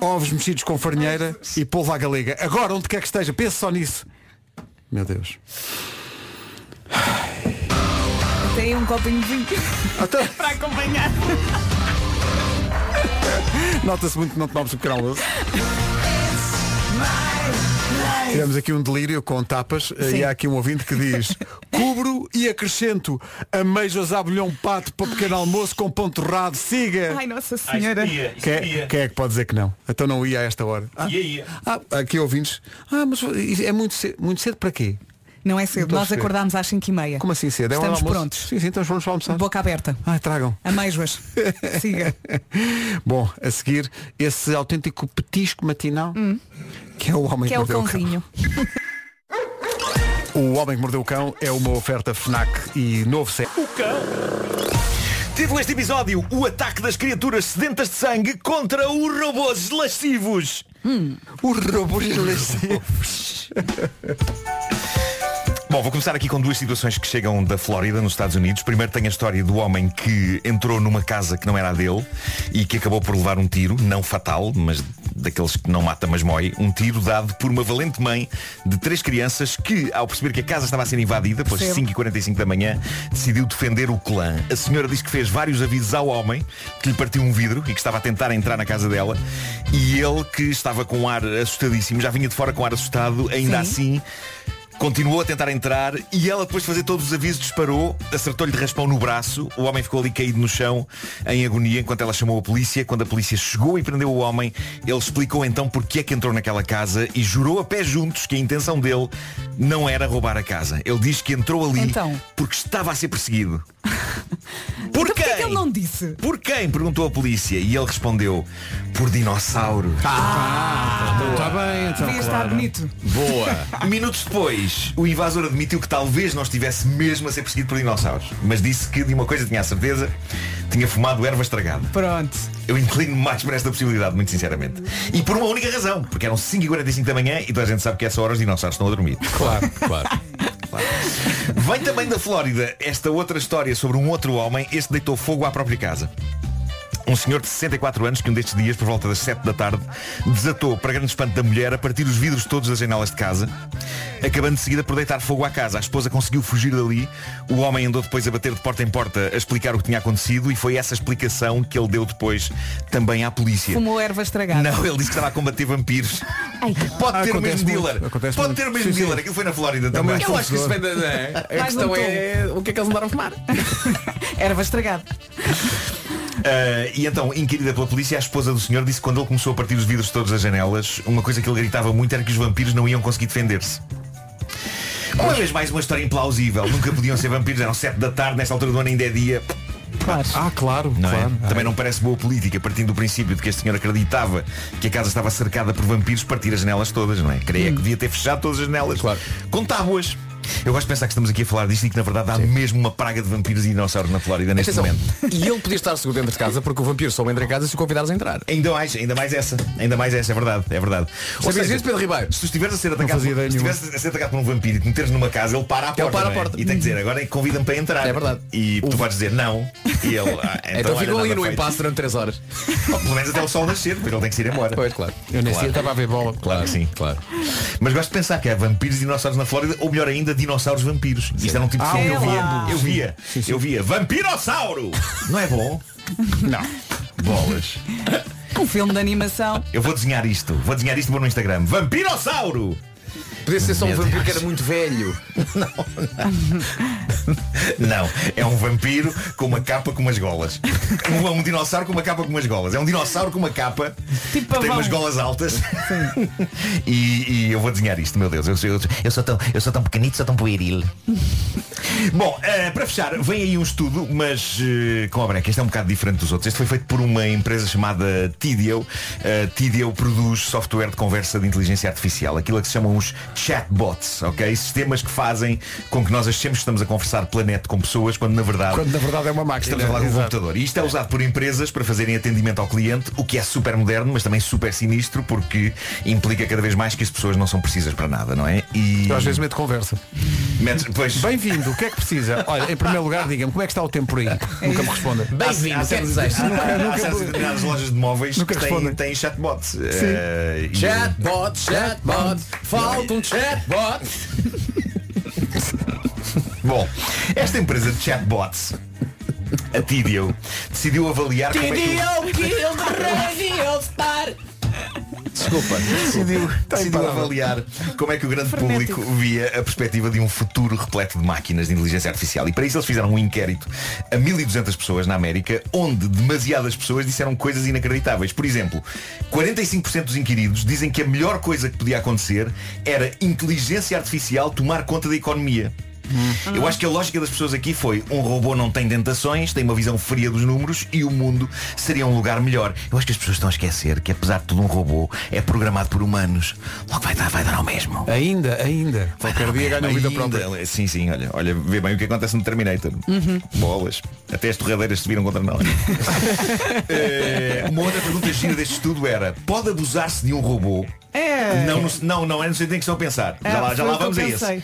ovos mexidos com farinheira e polvo à galega. Agora, onde quer que esteja, pense só nisso. Meu Deus. Tem um copinho de vinho Até- para acompanhar. Nota-se muito que não tomamos um pequeno almoço. Tivemos aqui um delírio com tapas eh, Sim. e há aqui um ouvinte que diz Cubro e acrescento ameijos à bolhão pato para pequeno almoço com pão torrado, siga! Ai, Nossa Senhora. Quem é, quem é que pode dizer que não? Então não ia a esta hora. Ah, ah, aqui ouvintes. Ah, mas é muito cedo. Muito cedo para quê? Não é cedo, nós acordámos às 5 e meia. Como assim cedo? É Estamos almoço? prontos. Sim, sim, então vamos para almoçar. Boca aberta. Ah, tragam. Ameijoas. Siga. Bom, a seguir, esse autêntico petisco matinal, que é o homem Hum. Que é o mordeu cão. cãozinho. O Homem que Mordeu o Cão é uma oferta FNAC e novo set. O cão. Título deste episódio: O ataque das criaturas sedentas de sangue contra os robôs lascivos. Os robôs lascivos. Bom, vou começar aqui com duas situações que chegam da Flórida, nos Estados Unidos. Primeiro tem a história do homem que entrou numa casa que não era a dele e que acabou por levar um tiro, não fatal, mas daqueles que não mata, mas mói. Um tiro dado por uma valente mãe de três crianças que, ao perceber que a casa estava a ser invadida, pelas Percebo. 5h45 da manhã, decidiu defender o clã. A senhora disse que fez vários avisos ao homem, que lhe partiu um vidro e que estava a tentar entrar na casa dela. E ele, que estava com um ar assustadíssimo, já vinha de fora com ar assustado, ainda Sim. assim Continuou a tentar entrar e ela depois de fazer todos os avisos disparou, acertou-lhe de raspão no braço, o homem ficou ali caído no chão em agonia enquanto ela chamou a polícia. Quando a polícia chegou e prendeu o homem, ele explicou então porque é que entrou naquela casa e jurou a pé juntos que a intenção dele não era roubar a casa. Ele diz que entrou ali Então? porque estava a ser perseguido. Por Então porquê quem? que ele não disse? Por quem? Perguntou a polícia e ele respondeu por dinossauros. Está bem, então. Devia estar bonito. Boa. Minutos depois, o invasor admitiu que talvez não estivesse mesmo a ser perseguido por dinossauros, mas disse que de uma coisa tinha a certeza, tinha fumado erva estragada. Pronto. Eu inclino mais para esta possibilidade, muito sinceramente. E por uma única razão, porque eram 5h45 da manhã e toda a gente sabe que essa hora os dinossauros estão a dormir. Claro, claro. Vem também da Flórida esta outra história sobre um outro homem, este deitou fogo à própria casa. Um senhor de 64 anos que um destes dias, por volta das 7 da tarde, desatou, para grande espanto da mulher, a partir os vidros todos das janelas de casa, acabando de seguida por deitar fogo à casa. A esposa conseguiu fugir dali, o homem andou depois a bater de porta em porta a explicar o que tinha acontecido e foi essa explicação que ele deu depois também à polícia. Fumou erva estragada. Não, ele disse que estava a combater vampiros. Ai. Pode Ah, ter o acontece mesmo muito, dealer. Pode muito. ter o mesmo Sim, sim. dealer. Aquilo foi na Flórida É o também. Eu acho que isso vem da. A questão um é o que é que eles andaram a fumar. Erva estragada. Ah, e então, inquirida pela polícia, a esposa do senhor disse que quando ele começou a partir os vidros todas as janelas, uma coisa que ele gritava muito era que os vampiros não iam conseguir defender-se. Uma vez mais uma história implausível. Nunca podiam ser vampiros, eram 7 da tarde, nesta altura do ano ainda é dia. Claro. Ah, claro, Não é? claro. Também não parece boa política, partindo do princípio de que este senhor acreditava que a casa estava cercada por vampiros, partir as janelas todas, não é? Creia que devia ter fechado todas as janelas. Claro. Com tábuas. Eu gosto de pensar que estamos aqui a falar disto e que na verdade há mesmo uma praga de vampiros e dinossauros na Flórida neste Atenção. momento. E ele podia estar seguro dentro de casa porque o vampiro só entra em casa se o convidares a entrar. Ainda mais, ainda mais essa. Ainda mais essa, é verdade, é verdade. Ou Sabias seja, isso, Pedro Ribeiro? se tu estiveres a ser atacado, se estiveres a ser atacado por um vampiro e te meteres numa casa, ele para à porta. para a é? porta. E tem que dizer, agora convida-me para entrar. É verdade. E tu vais dizer não. E ele. Ah, então, Então, ficou ali no feito. impasse durante 3 horas. Ou pelo menos até o sol nascer, depois ele tem que ir embora. Pois, claro. Eu nesse Claro. dia estava a ver bola. Claro que sim. Claro. Mas gosto de pensar que há vampiros e dinossauros na Flórida, ou melhor ainda, dinossauros vampiros. Isto era um tipo de Ah, filme que eu via. Eu via. Eu via. Vampirosauro! Não é bom? Não. Bolas. Um filme de animação. Eu vou desenhar isto. Vou desenhar isto e vou no Instagram. Vampirosauro! Podia ser só um Meu vampiro Deus. que era muito velho. Não, é um vampiro com uma capa com umas golas. Um, um dinossauro com uma capa com umas golas. É um dinossauro com uma capa Tipo que tem umas golas altas. e, e eu vou desenhar isto, meu Deus. Eu, sou- eu, eu sou, tão, eu sou tão pequenito, sou tão pueril. Bom, eh, para fechar, vem aí um estudo, mas eh, com a breca, este é um bocado diferente dos outros. Este foi feito por uma empresa chamada Tidio. Uh, Tidio produz software de conversa de inteligência artificial, aquilo a que se chamam os chatbots, ok? Sistemas que fazem com que nós achemos que estamos a conversar planeta com pessoas, quando na verdade Quando na verdade é uma máquina. Estamos a falar de um Exato. computador. E isto é usado por empresas para fazerem atendimento ao cliente, o que é super moderno, mas também super sinistro, porque implica cada vez mais que as pessoas não são precisas para nada, não é? E Eu às vezes meto conversa. metes, pois, Bem-vindo, o que é que precisa? Olha, em primeiro lugar, diga-me, como é que está o tempo por aí? Nunca me responda. Bem-vindo, há é certas- determinadas lojas de móveis Nunca que têm, respondem. têm chatbots. Eh, e- Chatbot, chatbot, falta um chatbot. Bom, esta empresa de chatbots, a Tidio, decidiu avaliar como é que o- Desculpa. decidiu, decidiu avaliar como é que o grande público via a perspectiva de um futuro repleto de máquinas de inteligência artificial. E para isso eles fizeram um inquérito a 1200 pessoas na América, onde demasiadas pessoas disseram coisas inacreditáveis. Por exemplo, 45% dos inquiridos dizem que a melhor coisa que podia acontecer era inteligência artificial tomar conta da economia. Eu acho que a lógica das pessoas aqui foi um robô não tem tentações, tem uma visão fria dos números e o mundo seria um lugar melhor. Eu acho que as pessoas estão a esquecer que apesar de tudo um robô é programado por humanos. Logo vai dar, vai dar ao mesmo. Ainda, ainda. Qualquer dia ganha vida própria. Sim, sim, olha, olha, vê bem o que acontece no Terminator. Bolas. Até as torradeiras se viram contra nós. Eh, uma outra pergunta gira deste estudo era, pode abusar-se de um robô? É. Não, no- não, não é no sentido em que estão a pensar. Já É, lá, já lá. Já lá vamos a Vera,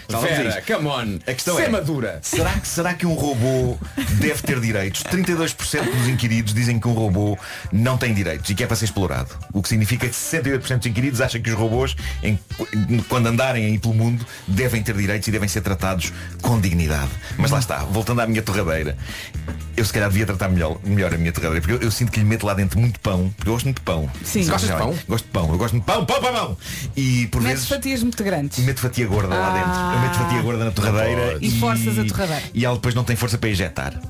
isso. come on. A questão Ser é, madura. Será que, será que um robô deve ter direitos? 32% dos inquiridos dizem que um robô não tem direitos e que é para ser explorado. O que significa que 68% dos inquiridos acham que os robôs, em- quando andarem aí pelo mundo, devem ter direitos e devem ser tratados com dignidade. Mas lá está, voltando à minha torradeira. Eu se calhar devia tratar melhor, melhor a minha torradeira, porque eu, eu sinto que lhe meto lá dentro muito pão, porque eu gosto muito de pão. Sim. Gostas de pão? Gosto de pão, eu gosto de pão, pão, pão, pão, mão. E por Metes vezes fatias muito grandes. meto fatia gorda lá Ah. dentro. Eu meto fatia gorda na torradeira E forças a torradeira. E ela depois não tem força para ejetar.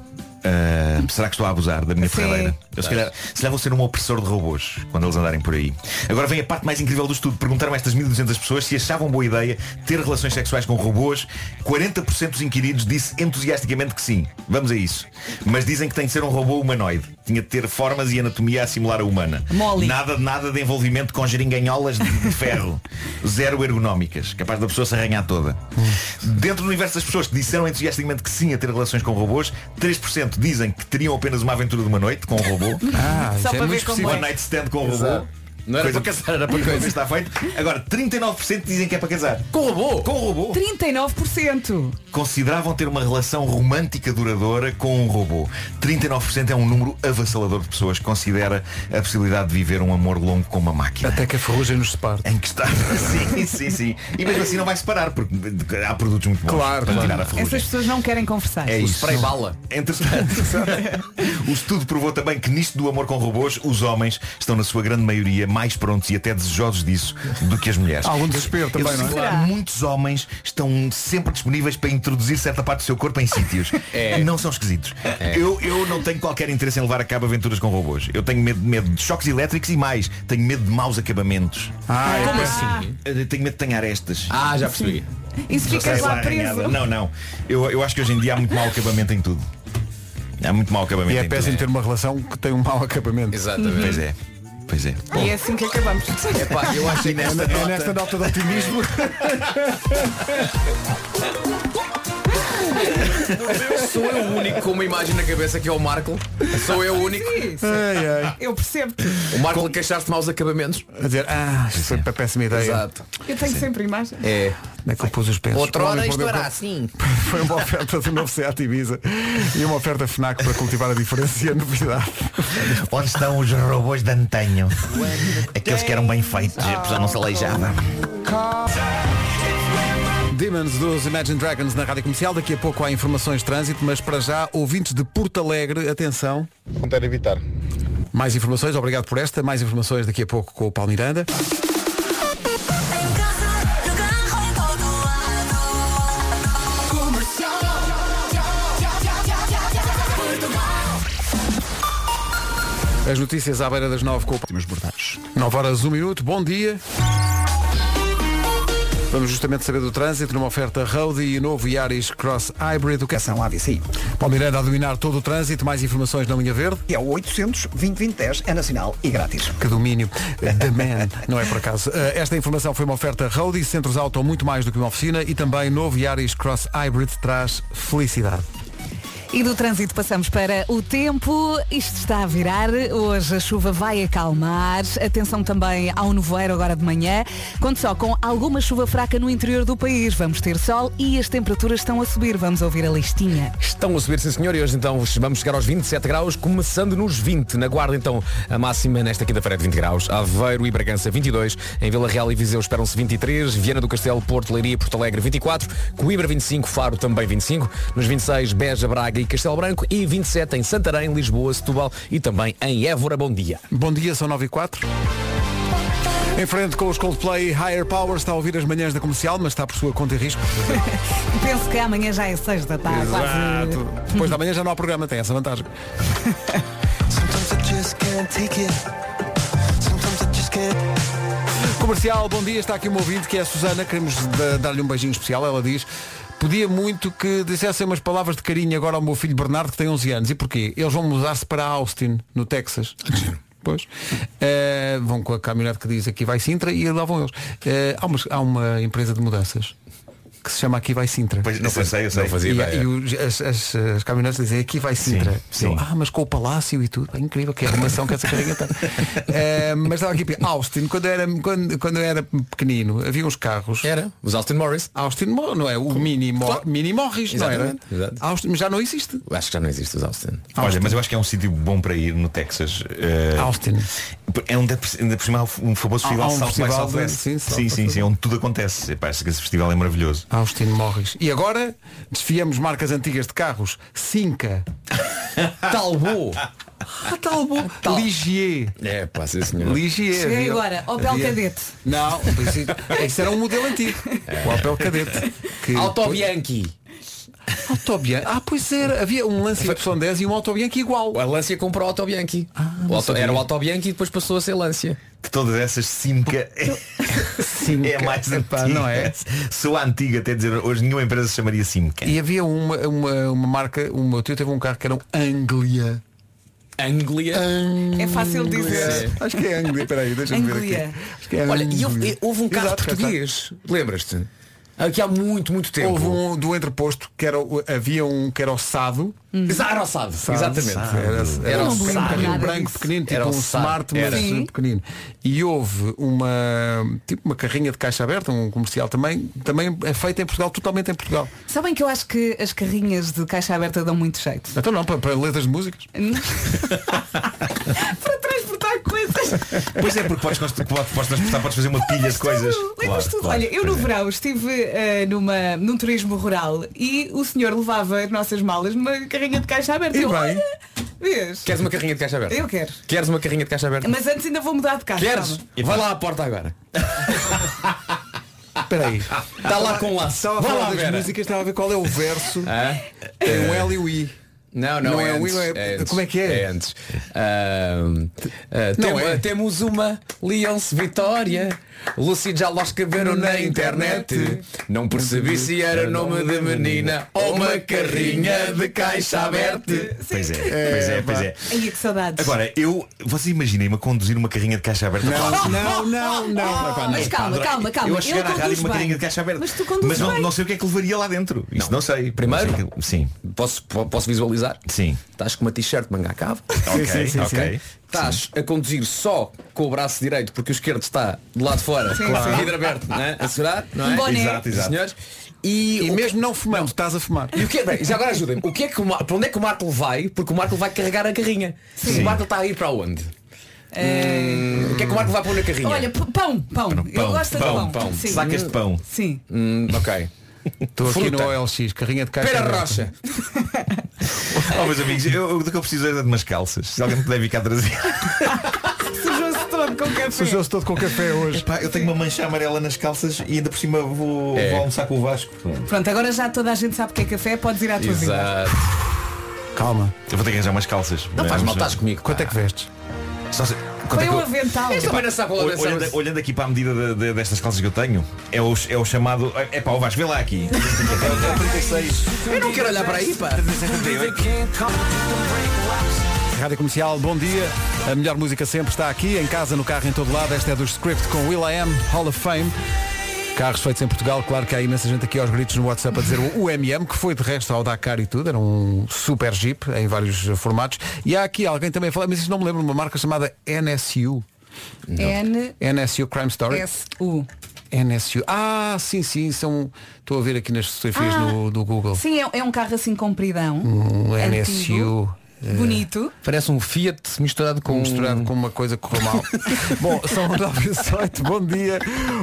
Ah, será que estou a abusar da minha Sim. Eu se calhar, se calhar vou ser um opressor de robôs quando eles andarem por aí. Agora vem a parte mais incrível do estudo. Perguntaram a estas 1200 pessoas se achavam boa ideia ter relações sexuais com robôs. 40% dos inquiridos disse entusiasticamente que sim. Vamos a isso. Mas dizem que tem de ser um robô humanoide. Tinha de ter formas e anatomia a simular a humana. Mole. Nada, nada de envolvimento com geringanholas de, de ferro. Zero ergonómicas. Capaz da pessoa se arranhar toda. Dentro do universo das pessoas que disseram entusiasticamente que sim a ter relações com robôs, 3% dizem que teriam apenas uma aventura de uma noite com um robô. Ah, Só é para ver como. One night stand com um robô. Não era Coisa para casar, era para que coisa. está feito. Agora, 39% dizem que é para casar. Com o robô. Com o robô. 39%. Consideravam ter uma relação romântica duradoura com um robô. 39% é um número avassalador de pessoas que considera a possibilidade de viver um amor longo com uma máquina. Até que a ferrugem nos separe. Em que está. Sim, sim, sim. E mesmo assim não vai separar, porque há produtos muito bons Claro, para claro. tirar a ferrugem. Essas pessoas não querem conversar. É O isso. spray bala. Entretanto, o estudo provou também que nisto do amor com robôs, os homens estão na sua grande maioria mais prontos e até desejosos disso do que as mulheres. Há algum desespero também, não é? que Muitos homens estão sempre disponíveis para introduzir certa parte do seu corpo em sítios. É. Não são esquisitos. Eu, eu não tenho qualquer interesse em levar a cabo aventuras com robôs. Eu tenho medo, medo de choques elétricos e mais. Tenho medo de maus acabamentos. Ah, é Como assim? Eu tenho medo de tenhar estas. Ah, já percebi. Ficas sai lá preso? Não, não. Eu, eu acho que hoje em dia há muito mau acabamento em tudo. Há muito mau acabamento E é em péssimo ter uma relação que tem um mau acabamento. Exatamente. Pois é. Pois é. E é assim que acabamos. Epá, eu acho que nesta É nesta nota de otimismo. Sou eu o único com uma imagem na cabeça que é o Marco. Sou eu o único. ai, ai. Eu percebo-te. O Marco a queixar-se de maus acabamentos. A dizer, ah, isto foi uma péssima ideia. Exato. Eu tenho sempre imagem. É. Onde é que eu pus os pensos? Outra O hora homem isto mordeu era assim. Foi uma oferta do novo Seat Ibiza e uma oferta FNAC para cultivar a diferença e a novidade. Onde estão os robôs de antanho? Aqueles que eram bem feitos, a pessoa não se aleijava. Demons dos Imagine Dragons na Rádio Comercial. Daqui a pouco há informações de trânsito, mas para já, ouvintes de Porto Alegre, atenção. Tentar evitar. Mais informações, obrigado por esta. Mais informações daqui a pouco com o Paulo Miranda. As notícias à beira das nove com o Últimos bordados. 9 horas 1 minuto, bom dia. Vamos justamente saber do trânsito numa oferta Road e novo Yaris Cross Hybrid. O que é? Ação AVC. Paulo Miranda a dominar todo o trânsito, mais informações na linha verde. É o 800 2010 é nacional e grátis. Que domínio. The Man, não é por acaso. Eh, Esta informação foi uma oferta Road e Centros Auto muito mais do que uma oficina e também novo Yaris Cross Hybrid traz felicidade. E do trânsito passamos para o tempo. Isto está a virar. Hoje a chuva vai acalmar. Atenção também ao nevoeiro agora de manhã. Conto só com alguma chuva fraca no interior do país. Vamos ter sol e as temperaturas estão a subir. Vamos ouvir a listinha. Estão a subir, sim senhor, e hoje então vamos chegar aos 27 graus, começando nos 20. Na Guarda então a máxima nesta quinta-feira é de 20 graus. Aveiro e Bragança 22. Em Vila Real e Viseu esperam-se 23. Viana do Castelo, Porto, Leiria Porto Alegre 24. Coimbra 25, Faro também 25. Nos 26, Beja, Braga e Castelo Branco. E 27 em Santarém, Lisboa, Setúbal e também em Évora. Bom dia. Bom dia, são 9 e 4. Em frente com os Coldplay Higher Power, está a ouvir as manhãs da comercial, mas está por sua conta e risco. Penso que amanhã já é 6 da tarde. quase. Exato. Depois da manhã já não há programa, tem essa vantagem. Comercial, bom dia, está aqui um ouvinte que é a Susana, queremos da- dar-lhe um beijinho especial. Ela diz, podia muito que dissessem umas palavras de carinho agora ao meu filho Bernardo, que tem 11 anos. E porquê? Eles vão mudar-se para Austin, no Texas. Pois. Eh, vão com a caminhonete que diz aqui vai Sintra e lá vão eles. Eh, há, uma, há uma empresa de mudanças que se chama Aqui vai Sintra. Pois, não sei, eu sei. Não fazia E, ideia. e os- as, as, as caminhonetes dizem aqui vai Sintra. Sim, Eu, sim. ah, mas com o palácio e tudo. É incrível que arrumação que essa carinha tem. Eh, mas estava aqui Austin, quando eu, era, quando, quando eu era pequenino, havia uns carros. Era, os Austin Morris. Austin, Mo- não é? O Mini, Mo, Claro. Mini Morris, não era? Exatamente, exato. Austin, já não existe. Acho que já não existe os Austin. Olha, mas eu acho que é um sítio bom para ir no Texas. Eh, Austin. É um, ainda por cima há um famoso Há- festival há um South by festival de- Southwest. sim, South sim, by sim, sim, onde tudo acontece. Acho que esse festival é maravilhoso. Austin Morris. E agora desfiamos marcas antigas de carros. Cinca. Talbot. Ah, Talbot. Ligier. É, pá, sim senhor. Ligier. Cheguei havia- agora, Opel havia- Cadete. Não, isso, isso era um modelo antigo. O Opel Cadete. Que Autobianchi. Autobianchi. Ah, pois era. Havia um Lancia Y10 e um Autobianchi igual. A Lancia comprou o Autobianchi. Ah, O auto- era o Autobianchi e depois passou a ser Lancia. De todas essas Simca Simca. é mais Epá, antiga. não é? Sou antiga até dizer hoje nenhuma empresa se chamaria Simca. E havia uma, uma, uma marca, o meu tio teve um carro que era um Anglia. Anglia. É fácil dizer. Acho que é Anglia, peraí, deixa-me ver aqui. Acho que é Olha, e houve, houve um carro Exato, português. Lembras-te? Aqui há muito, muito tempo. Houve um do entreposto que era, havia um que era o Sado. Exato, era o Sado. Exatamente. Era, era, Era um o Sado. carrinho Nada branco pequenino, tipo um Sado. smart, mas Era. Pequenino. E houve uma tipo uma carrinha de caixa aberta, um comercial também, também é feita em Portugal, totalmente em Portugal. Sabem que eu acho que as carrinhas de caixa aberta dão muito jeito. Então não, para, para letras de músicas. Pois é, porque podes, podes, podes transportar, podes fazer uma pilha de coisas. Tudo. claro, Olha, eu no é. verão estive eh, numa, num turismo rural e o senhor levava as nossas malas numa carrinha de caixa aberta. E Eu, bem. vês? Queres uma carrinha de caixa aberta? Eu quero. Queres uma carrinha de caixa aberta? Mas antes ainda vou mudar de carro. Queres? calma. Vai lá à porta agora. Espera aí. Está lá com laço. Estava a falar das músicas, estava a ver qual é o verso. É um L e o I. Não, não, Não é, é antes, Will, é- antes. como é que é? É antes. Ahm, ah, Não tem- é? Temos uma Leonce Vitória. Lucy já lá escreveram na internet. Não percebi se era nome de menina ou uma carrinha de caixa aberta. Pois é, pois é, pois é. Ai, que saudades. Agora, eu. Vocês imaginem-me a conduzir uma carrinha de caixa aberta Não, não, não, não. Mas calma, calma, calma. Eu a chegar à rádio uma carrinha de caixa aberta. Mas tu Mas não, não sei o que é que levaria lá dentro. Isso não, sei. Primeiro? Não sei que- Sim. Posso, po- posso visualizar? Sim. Estás com uma t-shirt de manga cava. Ok, sim, sim, ok. Estás a conduzir só com o braço direito porque o esquerdo está do lado de fora, Claro. vidro aberto, não é? a segurar, não é? Boné. Exato, exato. Senhores, e, E o mesmo não fumando, estás a fumar. E o que é, bem, já agora ajudem-me. O que é que o Mar- para onde é que o Marco vai? Porque o Marco vai carregar a carrinha. O Marco está a ir para onde? Hum, o que é que o Marco vai pôr na carrinha? Olha, p- pão, pão. Eu Pão, gosto de pão, pão. pão. Sim. Sacas de pão. Sim. Hum, ok. Estou aqui no OLX, carrinha de caixa Pera. Rocha. Oh, meus amigos, eu, eu do que eu preciso é de umas calças. Se alguém me puder vir cá trazer. Sujou-se todo com café. Sujou-se todo com café hoje. Pá, eu tenho uma mancha amarela nas calças e ainda por cima vou, É. vou almoçar com o Vasco. Pronto, agora já toda a gente sabe o que é café, podes ir à tua vida. Calma. Eu vou ter que arranjar umas calças. Não faz mal, estás comigo. Quanto é que vestes? Só se- Foi é um eu- avental. Esta dessa- Olhando, olhando aqui para a medida de- de- destas calças que eu tenho, é o, é o chamado. É pá, o Vasco, vê lá aqui. É o 36. Eu não quero olhar para aí, pá. 38. Rádio Comercial, bom dia. A melhor música sempre está aqui, em casa, no carro, em todo lado. Esta é do Script com Will I Am, Hall of Fame. Carros feitos em Portugal, claro que há imensa gente aqui aos gritos no WhatsApp a dizer o UMM, que foi de resto ao Dakar e tudo, era um super Jeep em vários formatos. E há aqui alguém também a falar, mas isto não me lembro, uma marca chamada NSU. N NSU Crime Story. S U. NSU. Ah, sim, sim, são. Estou a ver aqui nas fotografias Ah. no, do Google. Sim, é, é um carro assim compridão. Um Antigo. NSU. eh, Bonito. Parece um Fiat misturado com misturado com uma coisa que correu mal. Bom, são 9 e 18, bom dia.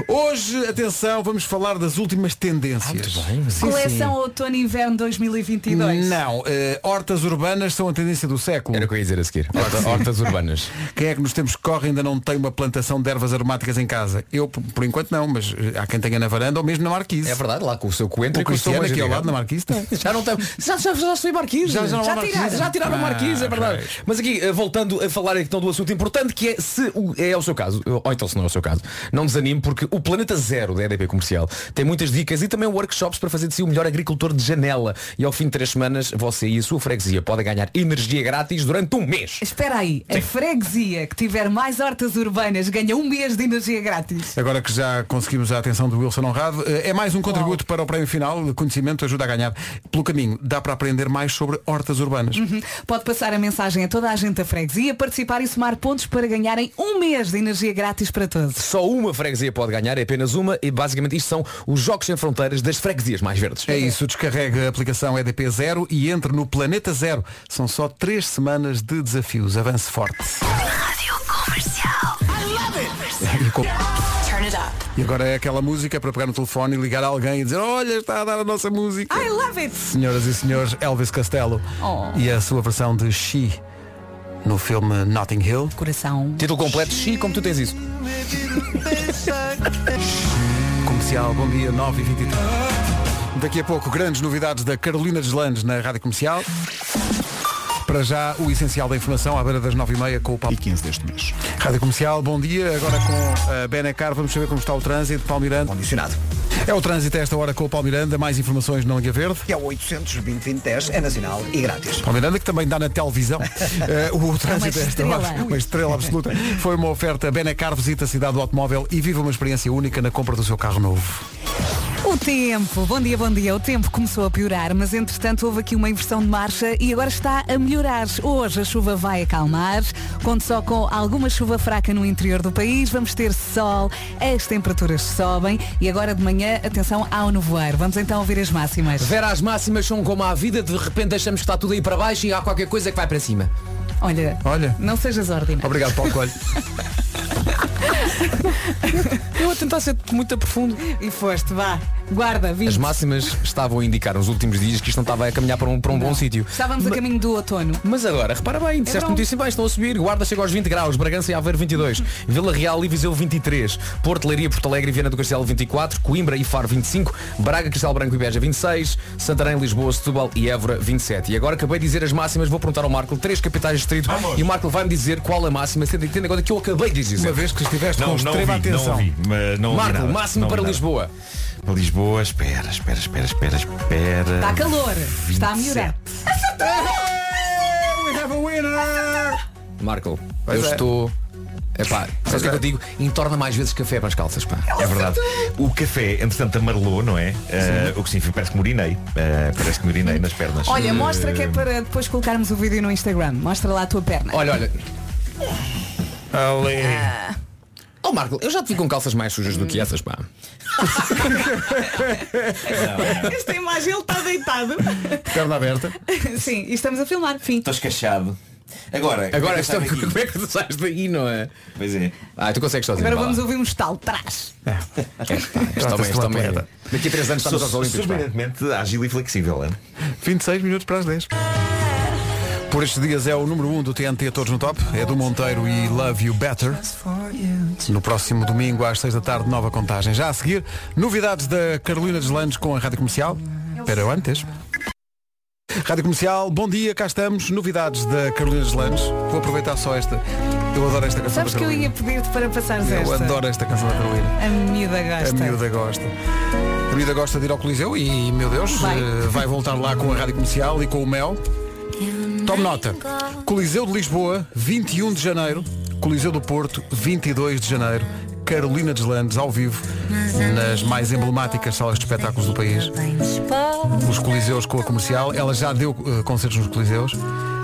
Hoje, atenção, vamos falar das últimas tendências. Sim, Coleção Outono e Inverno 2022. Não, eh, hortas urbanas são a tendência do século. Era o que eu ia dizer a seguir. Horta- hortas urbanas. Quem é que nos tempos que correm ainda não tem uma plantação de ervas aromáticas em casa? Eu, por, por enquanto, não, mas eh, há quem tenha na varanda ou mesmo na marquise. É verdade, lá com o seu coentro O e com o seu Cristiano aqui ao lado na marquise tem. Já não tem. Já, já, já em Marquise. Já- já não já, já tiraram Ah, Marquise, é verdade. pois. Mas aqui, eh, voltando a falar então do assunto importante, que é se o- é o seu caso, ou então se não é o seu caso, não desanime, porque o Planeta Zero da EDP Comercial tem muitas dicas e também workshops para fazer de si o melhor agricultor de janela. E ao fim de três semanas, você e a sua freguesia podem ganhar energia grátis durante um mês. Espera aí, a freguesia que tiver mais hortas urbanas ganha um mês de energia grátis. Agora que já conseguimos a atenção do Wilson Honrado, eh, é mais um contributo para o prémio final, conhecimento ajuda a ganhar. Pelo caminho, dá para aprender mais sobre hortas urbanas. Uhum. Pode passar a mensagem a toda a gente da freguesia, participar e somar pontos para ganharem um mês de energia grátis para todos. Só uma freguesia pode ganhar, é apenas uma, e basicamente isto são os Jogos Sem Fronteiras das freguesias mais verdes. É isso, descarregue a aplicação EDP Zero e entre no Planeta Zero. São só três semanas de desafios. Avance forte. Rádio Comercial. E com- Turn it. E agora é aquela música para pegar no telefone e ligar a alguém e dizer olha, está a dar a nossa música. I love it! Senhoras e senhores, Elvis Costello Oh. e a sua versão de She no filme Notting Hill. Coração. Título completo, Xi, como tu tens isso. Comercial, bom dia, 9 e 23 Daqui a pouco, grandes novidades da Carolina Deslandes na Rádio Comercial. Para já, o essencial da informação à beira das 9h30 com o Paulo. E 15 deste mês. Rádio Comercial, bom dia. Agora com a Benecar, vamos saber como está o trânsito. Paulo Miranda. Condicionado. É o trânsito a esta hora com o Paulo Miranda. Mais informações na Linha Verde. Que é o 800 2010 é nacional e grátis. Paulo Miranda, que também dá na televisão. Eh, o trânsito esta estrela. hora, uma estrela absoluta. Foi uma oferta Benecar, visita a cidade do automóvel e vive uma experiência única na compra do seu carro novo. O tempo, bom dia, bom dia. O tempo começou a piorar, mas entretanto houve aqui uma inversão de marcha e agora está a melhorar. Hoje a chuva vai acalmar, conto só com alguma chuva fraca no interior do país, vamos ter sol, as temperaturas sobem e agora de manhã, atenção ao nevoeiro. Vamos então ouvir as máximas. Vera, as máximas são como a vida, de repente achamos que está tudo aí para baixo e há qualquer coisa que vai para cima. Olha, Olha. não sejas ordinário. Obrigado, Paulo Coelho. Eu a tentar ser muito profundo. E foste, vá, guarda, As vinte. máximas estavam a indicar nos últimos dias que isto não estava a caminhar para um, para um bom sítio. Estávamos a caminho do outono. Mas agora, repara bem, disseste verão. muitíssimo bem, estão a subir, Guarda chega aos 20 graus, Bragança e Aveiro 22, Vila Real e Viseu 23, Porto Leiria, Porto Alegre e Viana do Castelo 24, Coimbra e Faro 25, Braga, Castelo Branco e Beja 26, Santarém, Lisboa, Setúbal e Évora 27. E agora acabei de dizer as máximas, vou perguntar ao Marco, três capitais de distrito, e o Marco vai-me dizer qual a máxima, tendo tendo em conta que eu acabei de dizer. Uma vez que estiveste Não, com não extrema não atenção. ouvi, mas não Marco, nada. máximo Não para ouvi nada. Lisboa. Para Lisboa, espera, espera, espera, espera, espera. Está calor, está a melhorar. We have a winner! Marco, Pois eu é. estou. Epá, sabes o que é que eu digo? Entorna mais vezes café para as calças, pá. É verdade. O café, entretanto, amarelou, não é? Eh, o que significa parece que me urinei. Eh, parece que me urinei nas pernas. Olha, Eh, mostra que é para depois colocarmos o vídeo no Instagram. Mostra lá a tua perna. Olha, olha. Ali. Oh Marco, eu já te vi com calças mais sujas do que essas, pá. Esta imagem ele está deitado. Perna aberta. Sim, e estamos a filmar. Fim. Estou escachado. Agora, Agora, como é saio daqui? como é que tu sais daí, não é? Pois é. Ah, tu consegues sozinho. Agora vá vamos lá. ouvir um estalo trás. Este homem, Trata-se este homem. atleta. Daqui a três anos estamos aos Olímpicos. pá. surpreendentemente ágil e flexível. hein? 26 minutos para as 10. Por estes dias é o número 1 um do TNT Todos no Top. É do Monteiro e Love You Better. No próximo domingo às 6 da tarde, nova contagem. Já a seguir, novidades da Carolina Deslandes com a Rádio Comercial. Espera eu antes. Rádio Comercial, bom dia, cá estamos. Novidades da Carolina Deslandes. Vou aproveitar só esta. Eu adoro esta canção Sabes que eu ia pedir-te para passares Eu esta. adoro esta canção da Carolina. A miúda A gosta. miúda gosta. A miúda gosta de ir ao Coliseu e, meu Deus, Vai. eh, vai voltar lá com a Rádio Comercial e com o Mel. Tome nota. Coliseu de Lisboa, 21 de janeiro. Coliseu do Porto, 22 de janeiro. Carolina Deslandes, ao vivo, nas mais emblemáticas salas de espetáculos do país. Os Coliseus com a comercial. Ela já deu eh, concertos nos Coliseus.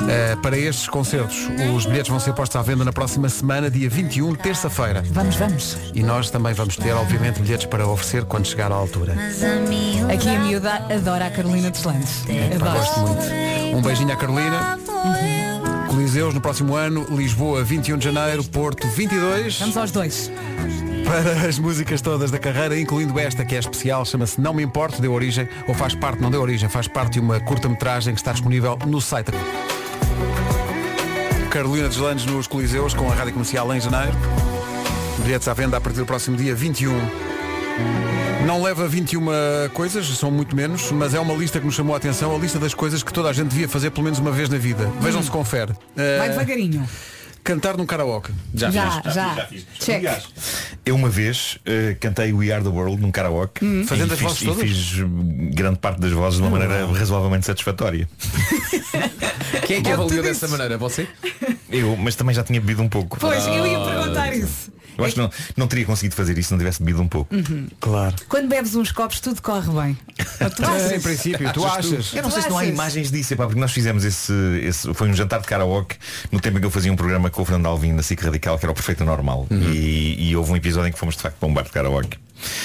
Eh, para estes concertos, os bilhetes vão ser postos à venda na próxima semana, dia 21, terça-feira. Vamos, vamos. E nós também vamos ter, obviamente, bilhetes para oferecer quando chegar à altura. Aqui a miúda adora a Carolina dos Landes. Pá, Adora. gosto muito. Um beijinho à Carolina. Coliseus no próximo ano, Lisboa 21 de janeiro, Porto 22. Vamos aos dois. Para as músicas todas da carreira, incluindo esta que é especial, chama-se Não Me Importo, deu origem, ou faz parte, não deu origem, faz parte de uma curta-metragem que está disponível no site. Carolina Deslandes nos Coliseus com a Rádio Comercial em janeiro. Bilhetes à venda a partir do próximo dia 21. Não leva 21 coisas, são muito menos, mas é uma lista que nos chamou a atenção, a lista das coisas que toda a gente devia fazer pelo menos uma vez na vida. Vejam se confere. Vai Eh, devagarinho. cantar num karaoke. Já, já. Check. Aliás, eu uma vez eh, cantei We Are the World num karaoke Hum. e Fazendo as fiz, vozes e todas? fiz hum, grande parte das vozes de uma maneira razoavelmente satisfatória. Quem é que É avaliou dessa maneira? Você? Eu, mas também já tinha bebido um pouco. Pois, eu ia Ah, perguntar isso. Eu acho que não, não teria conseguido fazer isso se não tivesse bebido um pouco. Uhum. Claro. Quando bebes uns copos, tudo corre bem. Tu É, em princípio, tu Achas achas? Eu não sei se não há imagens disso, epá, porque nós fizemos esse, esse- Foi um jantar de karaoke no tempo em que eu fazia um programa com o Fernando Alvim na SIC Radical, que era o Perfeito Normal. E, e houve um episódio em que fomos de facto para um bar de karaoke.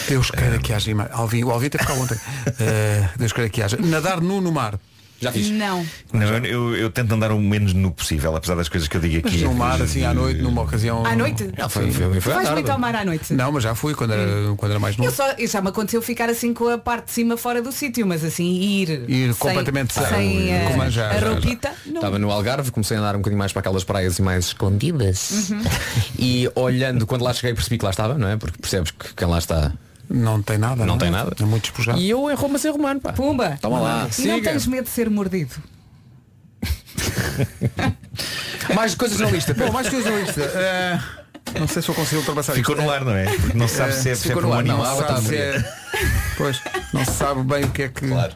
Deus queira que haja ima- Alvin, o Alvin teve cá ontem. Eh, Deus queira que haja. Nadar nu no mar. Já fiz. Não. Não, eu, eu- eu tento andar o menos nu possível, apesar das coisas que eu digo Mas aqui. no mar, assim, à noite, numa ocasião. À noite? Não, foi- foi- foi à Vais tarde. muito ao mar à noite? Não, mas já fui quando era, quando era mais Eu novo. só, eu já me aconteceu ficar assim com a parte de cima fora do sítio, mas assim ir, Ir sem- completamente sem, sem- a, com manjar, a já, já. roupita. Não. Estava no Algarve, comecei a andar um bocadinho mais para aquelas praias mais escondidas. Uhum. E olhando, quando lá cheguei percebi que lá estava, não é? Porque percebes que quem lá está não tem nada. Não, não tem é? nada. É muito despojado. E eu em Roma sem romano, pá. Pumba. Toma lá, E não tens medo de ser mordido? Mais coisas na lista. Bom, mais coisas na lista. Eh, não sei se eu consigo ultrapassar Ficou isto. no ar, não é? Porque não se sabe Eh, se é, se é no um ar, não, animal ou se é- Pois, não se sabe bem o que é que. Claro.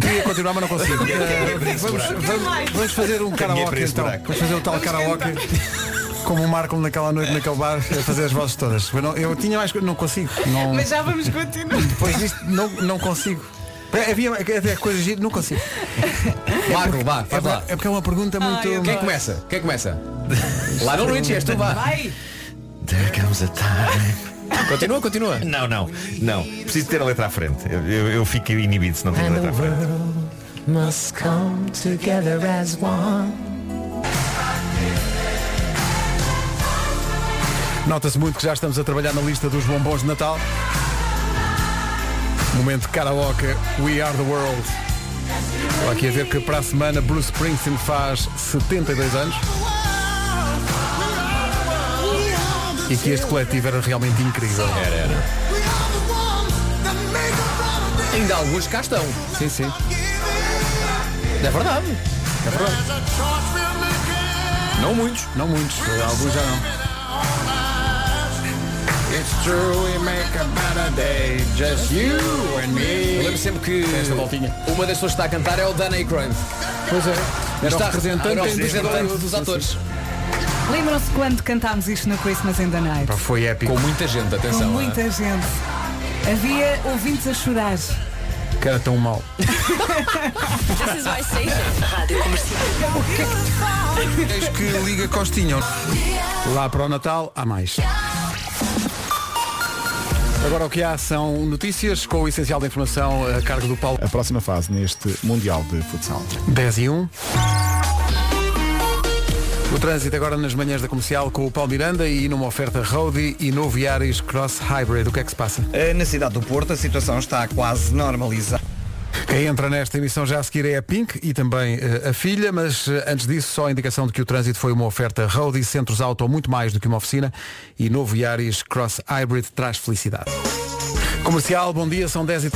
Queria continuar, mas não consigo. Eh, vamos, vamos- vamos fazer um karaoke então. Vamos fazer o tal karaoke. Como o Marco naquela noite naquele bar a fazer as vozes todas. Eu, não, eu tinha mais coisas, não consigo. Não, Mas já vamos continuar. depois disto não, não consigo. Havia até coisas giras, não consigo. Marco, vá, É, faz lá. é porque é uma pergunta muito. Quem começa? Quem começa? Lá no Luigi, és tu, vá. Vai. There comes a time. Continua, continua. Não, não, não. Preciso ter a letra à frente. Eu, eu, eu fico inibido se não tenho a letra à frente. Must come together as one. Nota-se muito que já estamos a trabalhar na lista dos bombons de Natal. Momento karaoke We Are the World. Estou aqui a ver que para a semana Bruce Springsteen faz 72 anos. E que este coletivo era realmente incrível. Era, era. Ainda alguns cá estão. Sim, sim. É verdade. É verdade. Não muitos. Não muitos. Alguns já não. It's true we make a better day, just you and Eu me. lembro sempre que Esta voltinha. uma das pessoas que está a cantar é o Dan Aykroyd. Pois é. Era Está representante, era o representante dos atores. Lembram-se quando cantámos isto no Christmas in the Night? Pá, Foi épico. Com muita gente, Com atenção. muita gente. Havia ouvintes a chorar. Que era tão mal. Rádio Comercial. Eis que liga Costinho. Lá para o Natal há mais. Agora o que há são notícias com o essencial da informação a cargo do Paulo. A próxima fase neste Mundial de Futsal. 10 e 1. O trânsito agora nas manhãs da comercial com o Paulo Miranda e numa oferta Roadie e novo Yaris Cross Hybrid. O que é que se passa? Eh, Na cidade do Porto a situação está quase normalizada. Quem entra nesta emissão já a seguir é a Pink e também eh, a filha, mas eh, antes disso só a indicação de que o trânsito foi uma oferta Roadie, centros auto muito mais do que uma oficina e novo Yaris Cross Hybrid traz felicidade. Comercial, bom dia, são 10 e...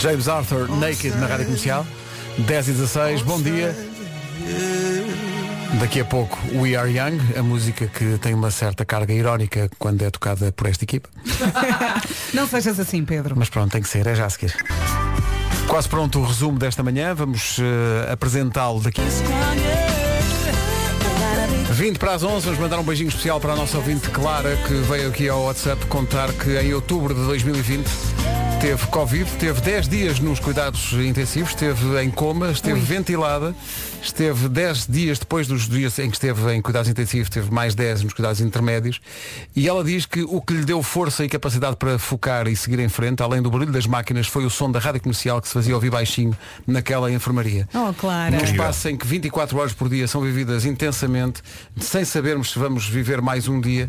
James Arthur, Naked na Rádio Comercial, 10 e 16, bom dia. Daqui a pouco We Are Young, a música que tem uma certa carga irónica quando é tocada por esta equipa. Não sejas assim, Pedro. Mas pronto, tem que ser, é já a seguir. Quase pronto o resumo desta manhã, vamos eh, apresentá-lo daqui. 20 para as 11, vamos mandar um beijinho especial para a nossa ouvinte Clara, que veio aqui ao WhatsApp contar que em outubro de 2020 teve Covid, teve 10 dias nos cuidados intensivos, esteve em coma, esteve ventilada, esteve 10 dias depois dos dias em que esteve em cuidados intensivos, teve mais 10 nos cuidados intermédios, e ela diz que o que lhe deu força e capacidade para focar e seguir em frente, além do barulho das máquinas, foi o som da rádio comercial que se fazia ouvir baixinho naquela enfermaria. Oh, Clara. Num espaço em que 24 horas por dia são vividas intensamente, sem sabermos se vamos viver mais um dia.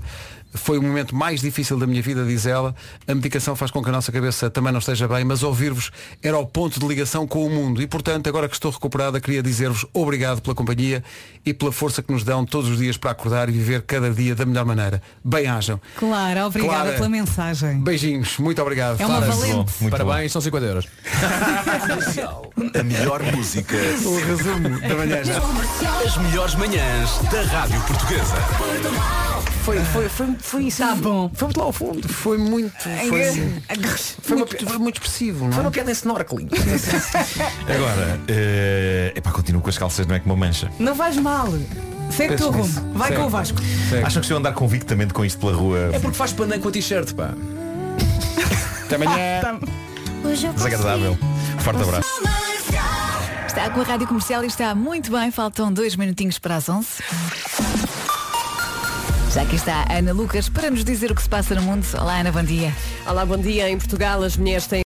Foi o momento mais difícil da minha vida, diz ela. A medicação faz com que a nossa cabeça também não esteja bem, mas ouvir-vos era o ponto de ligação com o mundo. E, portanto, agora que estou recuperada, queria dizer-vos obrigado pela companhia e pela força que nos dão todos os dias para acordar e viver cada dia da melhor maneira. Bem-ajam. Clara, obrigada Clara. pela mensagem. Beijinhos, muito obrigado. É uma Clara. valente. Muito Parabéns, são 50 euros. A melhor música. O resumo da manhã já. As melhores manhãs da Rádio Portuguesa. Foi, foi, foi, foi isso. Tá bom. Fomos lá ao fundo. Foi muito. Foi, foi, muito, foi muito expressivo, não é? Foi uma piada em snorkeling. Agora, é epá, continuo com as calças, não é como uma mancha. Não vais mal. Segue nisso. rumo. Vai Segue. com o Vasco. Acham que se eu andar convictamente com isto pela rua É porque faz pandan com a t-shirt, pá. Até amanhã. desagradável? Forte abraço. Está com a Rádio Comercial e está muito bem. Faltam dois minutinhos para as 11. Já aqui está a Ana Lucas para nos dizer o que se passa no mundo. Olá, Ana, bom dia. Olá, bom dia. Em Portugal, as mulheres têm